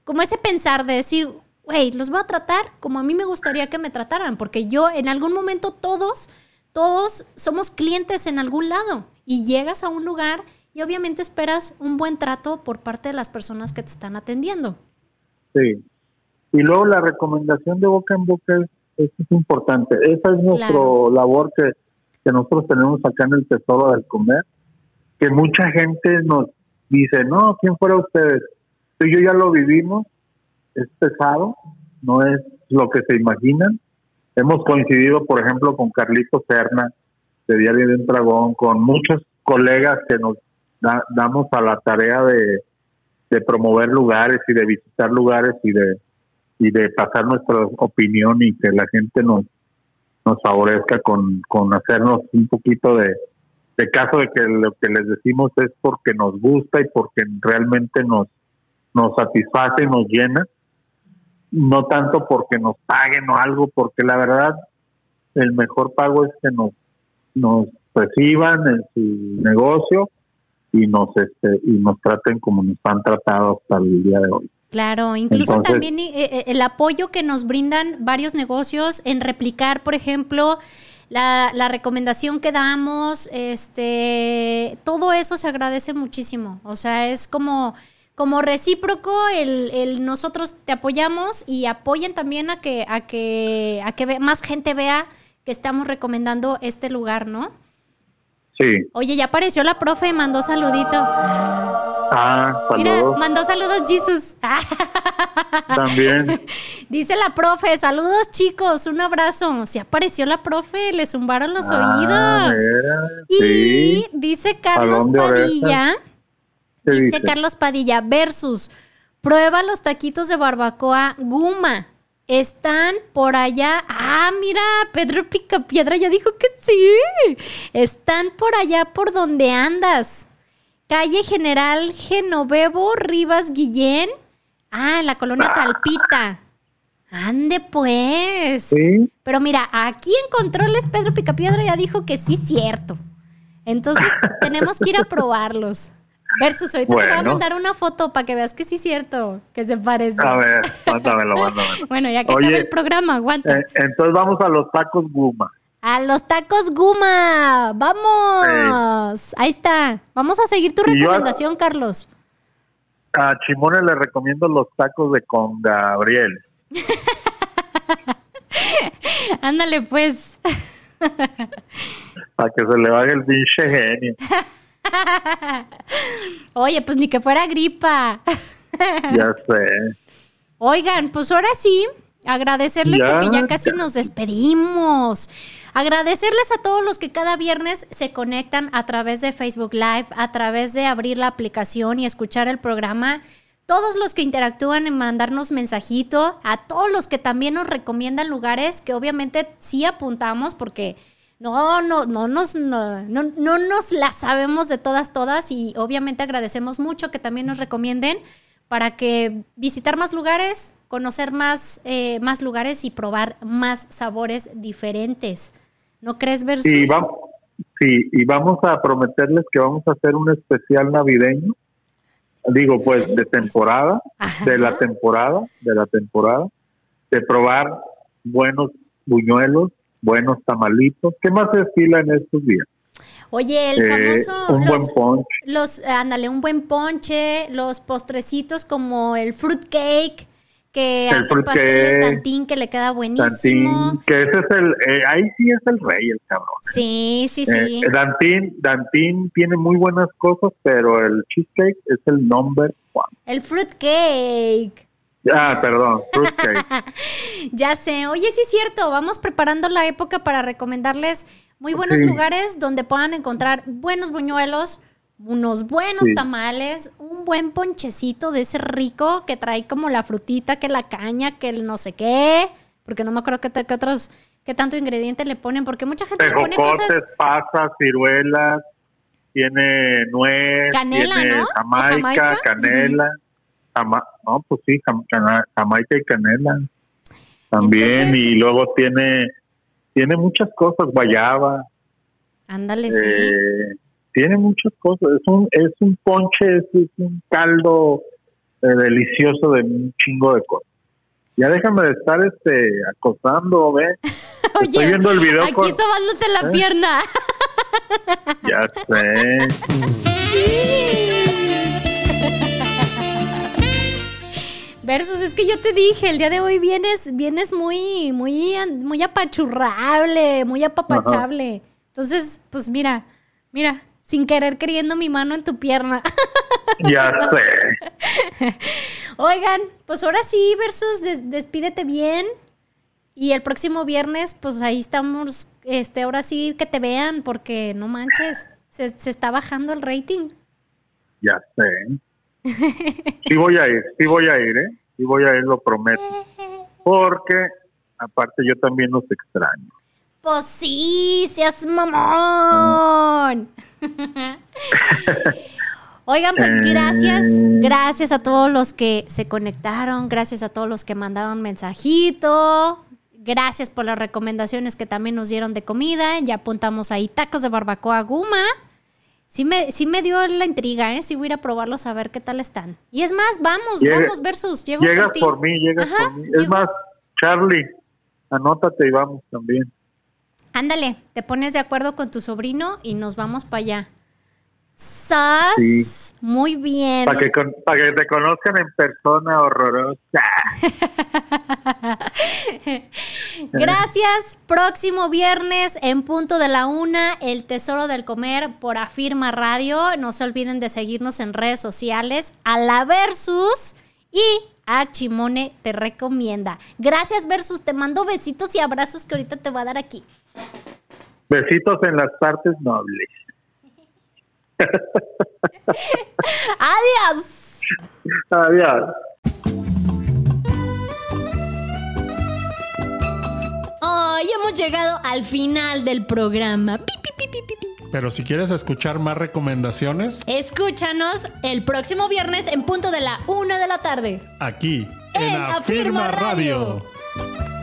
[SPEAKER 1] como ese pensar de decir, güey, los voy a tratar como a mí me gustaría que me trataran, porque yo en algún momento todos, todos somos clientes en algún lado y llegas a un lugar y obviamente esperas un buen trato por parte de las personas que te están atendiendo.
[SPEAKER 3] Sí. Y luego la recomendación de boca en boca es, eso es importante. Esa es nuestra
[SPEAKER 1] Claro.
[SPEAKER 3] labor que, que nosotros tenemos acá en el Tesoro del Comer, que mucha gente nos dice, no, ¿quién fuera ustedes? Tú y yo ya lo vivimos, es pesado, no es lo que se imaginan. Hemos coincidido, por ejemplo, con Carlitos Serna, de Diario de un Dragón, con muchos colegas que nos da- damos a la tarea de, de promover lugares y de visitar lugares y de y de pasar nuestra opinión y que la gente nos nos favorezca con, con hacernos un poquito de, de caso de que lo que les decimos es porque nos gusta y porque realmente nos nos satisface y nos llena. No tanto porque nos paguen o algo porque la verdad el mejor pago es que nos nos reciban en su negocio y nos este y nos traten como nos han tratado hasta el día de hoy
[SPEAKER 1] Claro, incluso
[SPEAKER 3] Entonces-
[SPEAKER 1] también eh, eh, el apoyo que nos brindan varios negocios en replicar, por ejemplo, la, la recomendación que damos, este, todo eso se agradece muchísimo. O sea, es como, como recíproco el, el nosotros te apoyamos y apoyen también a que, a que, a que ve- más gente vea que estamos recomendando este lugar, ¿no?
[SPEAKER 3] sí
[SPEAKER 1] Oye, ya apareció la profe, mandó saludito.
[SPEAKER 3] Ah
[SPEAKER 1] Mira,
[SPEAKER 3] saludos
[SPEAKER 1] mandó saludos, Jesus.
[SPEAKER 3] también
[SPEAKER 1] Dice la profe, saludos chicos, un abrazo. Se apareció la profe, le zumbaron los
[SPEAKER 3] Ah,
[SPEAKER 1] oídos.
[SPEAKER 3] mira,
[SPEAKER 1] Y dice Carlos
[SPEAKER 3] orejas.
[SPEAKER 1] Padilla,
[SPEAKER 3] ¿Qué
[SPEAKER 1] dice,
[SPEAKER 3] dice?
[SPEAKER 1] Carlos Padilla versus prueba los taquitos de barbacoa Guma. Están por allá. Ah, mira, Pedro Picapiedra ya dijo que sí. Están por allá por donde andas. Calle General Genovevo Rivas Guillén. Ah, en la colonia Talpita. Ande pues.
[SPEAKER 3] sí
[SPEAKER 1] Pero mira, aquí en controles Pedro Picapiedra ya dijo que sí cierto. Entonces tenemos que ir a probarlos. Versus, ahorita te voy a
[SPEAKER 3] Bueno.
[SPEAKER 1] mandar una foto para que veas que sí cierto, que se parece.
[SPEAKER 3] a ver mándamelo mándamelo
[SPEAKER 1] Bueno, ya que
[SPEAKER 3] Oye,
[SPEAKER 1] acabe el programa, aguanta.
[SPEAKER 3] Eh, entonces vamos a los tacos Guma
[SPEAKER 1] A los tacos Guma, vamos. Ahí está. Vamos a seguir tu
[SPEAKER 3] Y
[SPEAKER 1] recomendación, Carlos.
[SPEAKER 3] A Chimone le recomiendo los tacos de con Gabriel.
[SPEAKER 1] Ándale, pues.
[SPEAKER 3] Para que se le vaya el pinche genio.
[SPEAKER 1] Oye, pues ni que fuera gripa.
[SPEAKER 3] Ya sé.
[SPEAKER 1] Oigan, pues ahora sí, agradecerles
[SPEAKER 3] Ya,
[SPEAKER 1] porque ya casi
[SPEAKER 3] ya.
[SPEAKER 1] nos despedimos. Agradecerles a todos los que cada viernes se conectan a través de Facebook Live, a través de abrir la aplicación y escuchar el programa. Todos los que interactúan en mandarnos mensajito, a todos los que también nos recomiendan lugares que obviamente sí apuntamos porque no, no, no nos, no, no, no nos la sabemos de todas, todas y obviamente agradecemos mucho que también nos recomienden para que visitar más lugares, conocer más, eh, más lugares y probar más sabores diferentes. ¿No crees, Versus?
[SPEAKER 3] Y vamos, sí, y vamos a prometerles que vamos a hacer un especial navideño. Digo, pues, de temporada,
[SPEAKER 1] Ajá.
[SPEAKER 3] de la temporada, de la temporada, de probar buenos buñuelos, buenos tamalitos. ¿Qué más se estila en estos días?
[SPEAKER 1] Oye, el
[SPEAKER 3] Eh,
[SPEAKER 1] famoso...
[SPEAKER 3] un
[SPEAKER 1] los,
[SPEAKER 3] buen punch.
[SPEAKER 1] los, ándale, un buen ponche, los postrecitos como el fruit cake, que
[SPEAKER 3] El
[SPEAKER 1] hace
[SPEAKER 3] fruit
[SPEAKER 1] pasteles
[SPEAKER 3] cake,
[SPEAKER 1] Dantín, que le queda buenísimo.
[SPEAKER 3] Dantín, que ese es el, eh, ahí sí es el rey, el cabrón.
[SPEAKER 1] Sí, sí, sí.
[SPEAKER 3] Eh, Dantín, Dantín tiene muy buenas cosas, pero el cheesecake es el number one.
[SPEAKER 1] El fruit cake.
[SPEAKER 3] Ah, perdón, fruitcake.
[SPEAKER 1] Ya sé. Oye, sí es cierto. Vamos preparando la época para recomendarles muy buenos
[SPEAKER 3] Sí.
[SPEAKER 1] lugares donde puedan encontrar buenos buñuelos, unos buenos
[SPEAKER 3] Sí.
[SPEAKER 1] tamales, un buen ponchecito de ese rico que trae como la frutita, que la caña, que el no sé qué. Porque no me acuerdo qué, qué otros, qué tanto ingrediente le ponen. Porque mucha gente le pone
[SPEAKER 3] Tejocotes,
[SPEAKER 1] cosas.
[SPEAKER 3] pasas, ciruelas, tiene nuez,
[SPEAKER 1] Canela,
[SPEAKER 3] tiene
[SPEAKER 1] ¿no? ¿O
[SPEAKER 3] jamaica,
[SPEAKER 1] jamaica?
[SPEAKER 3] canela. jama- no, pues sí, jam- jamaica y canela. También,
[SPEAKER 1] Entonces-
[SPEAKER 3] y luego tiene tiene muchas cosas, guayaba,
[SPEAKER 1] Ándale, sí.
[SPEAKER 3] Tiene muchas cosas. Es un, es un ponche, es, es un caldo eh, delicioso de un chingo de cosas. Ya déjame de estar este acosando, ¿ves? Estoy
[SPEAKER 1] Oye,
[SPEAKER 3] viendo el video
[SPEAKER 1] aquí
[SPEAKER 3] con-
[SPEAKER 1] sobándote la
[SPEAKER 3] ¿Eh?
[SPEAKER 1] pierna.
[SPEAKER 3] Ya sé.
[SPEAKER 1] Versus, es que yo te dije, el día de hoy vienes, vienes muy, muy, muy apachurrable, muy apapachable. Entonces, pues mira, mira, sin querer queriendo mi mano en tu pierna.
[SPEAKER 3] Ya sé.
[SPEAKER 1] Oigan, pues ahora sí, Versus, des- despídete bien. Y el próximo viernes, pues ahí estamos, este, ahora sí que te vean, porque no manches, se, se está bajando el rating.
[SPEAKER 3] Ya sé. Sí voy a ir, sí voy a ir, ¿eh? Sí voy a ir, lo prometo. Porque, aparte, yo también los extraño.
[SPEAKER 1] Pues sí, seas mamón. Oigan, pues
[SPEAKER 3] Eh.
[SPEAKER 1] gracias, gracias a todos los que se conectaron, gracias a todos los que mandaron mensajito, gracias por las recomendaciones que también nos dieron de comida, ya apuntamos ahí tacos de barbacoa guma. Sí me, sí me dio la intriga, ¿eh? Sí voy a ir a probarlos a ver qué tal están. Y es más, vamos,
[SPEAKER 3] Llega-
[SPEAKER 1] vamos versus, llego
[SPEAKER 3] Llegas
[SPEAKER 1] por ti.
[SPEAKER 3] por mí, llegas
[SPEAKER 1] Ajá,
[SPEAKER 3] por mí. Es
[SPEAKER 1] llego.
[SPEAKER 3] más, Charlie, anótate y vamos también.
[SPEAKER 1] Ándale, te pones de acuerdo con tu sobrino y nos vamos para allá. ¡Sas!
[SPEAKER 3] Sí.
[SPEAKER 1] Muy bien.
[SPEAKER 3] Para que, con- pa' que te conozcan en persona horrorosa.
[SPEAKER 1] Gracias. Próximo viernes en punto de la una, El Tesoro del Comer por Afirma Radio. No se olviden de seguirnos en redes sociales. A la Versus y a Chimone te recomienda. Gracias, Versus. Te mando besitos y abrazos que ahorita te voy a dar aquí.
[SPEAKER 3] Besitos en las partes nobles.
[SPEAKER 1] ¡Adiós!
[SPEAKER 3] Adiós.
[SPEAKER 1] Hoy hemos llegado al final del programa. Pi, pi, pi, pi, pi, pi.
[SPEAKER 2] Pero si quieres escuchar más recomendaciones,
[SPEAKER 1] Escúchanos el próximo viernes en punto de la una de la tarde.
[SPEAKER 2] aquí
[SPEAKER 1] En
[SPEAKER 2] en,
[SPEAKER 1] Afirma
[SPEAKER 2] Afirma
[SPEAKER 1] Radio.
[SPEAKER 2] Radio.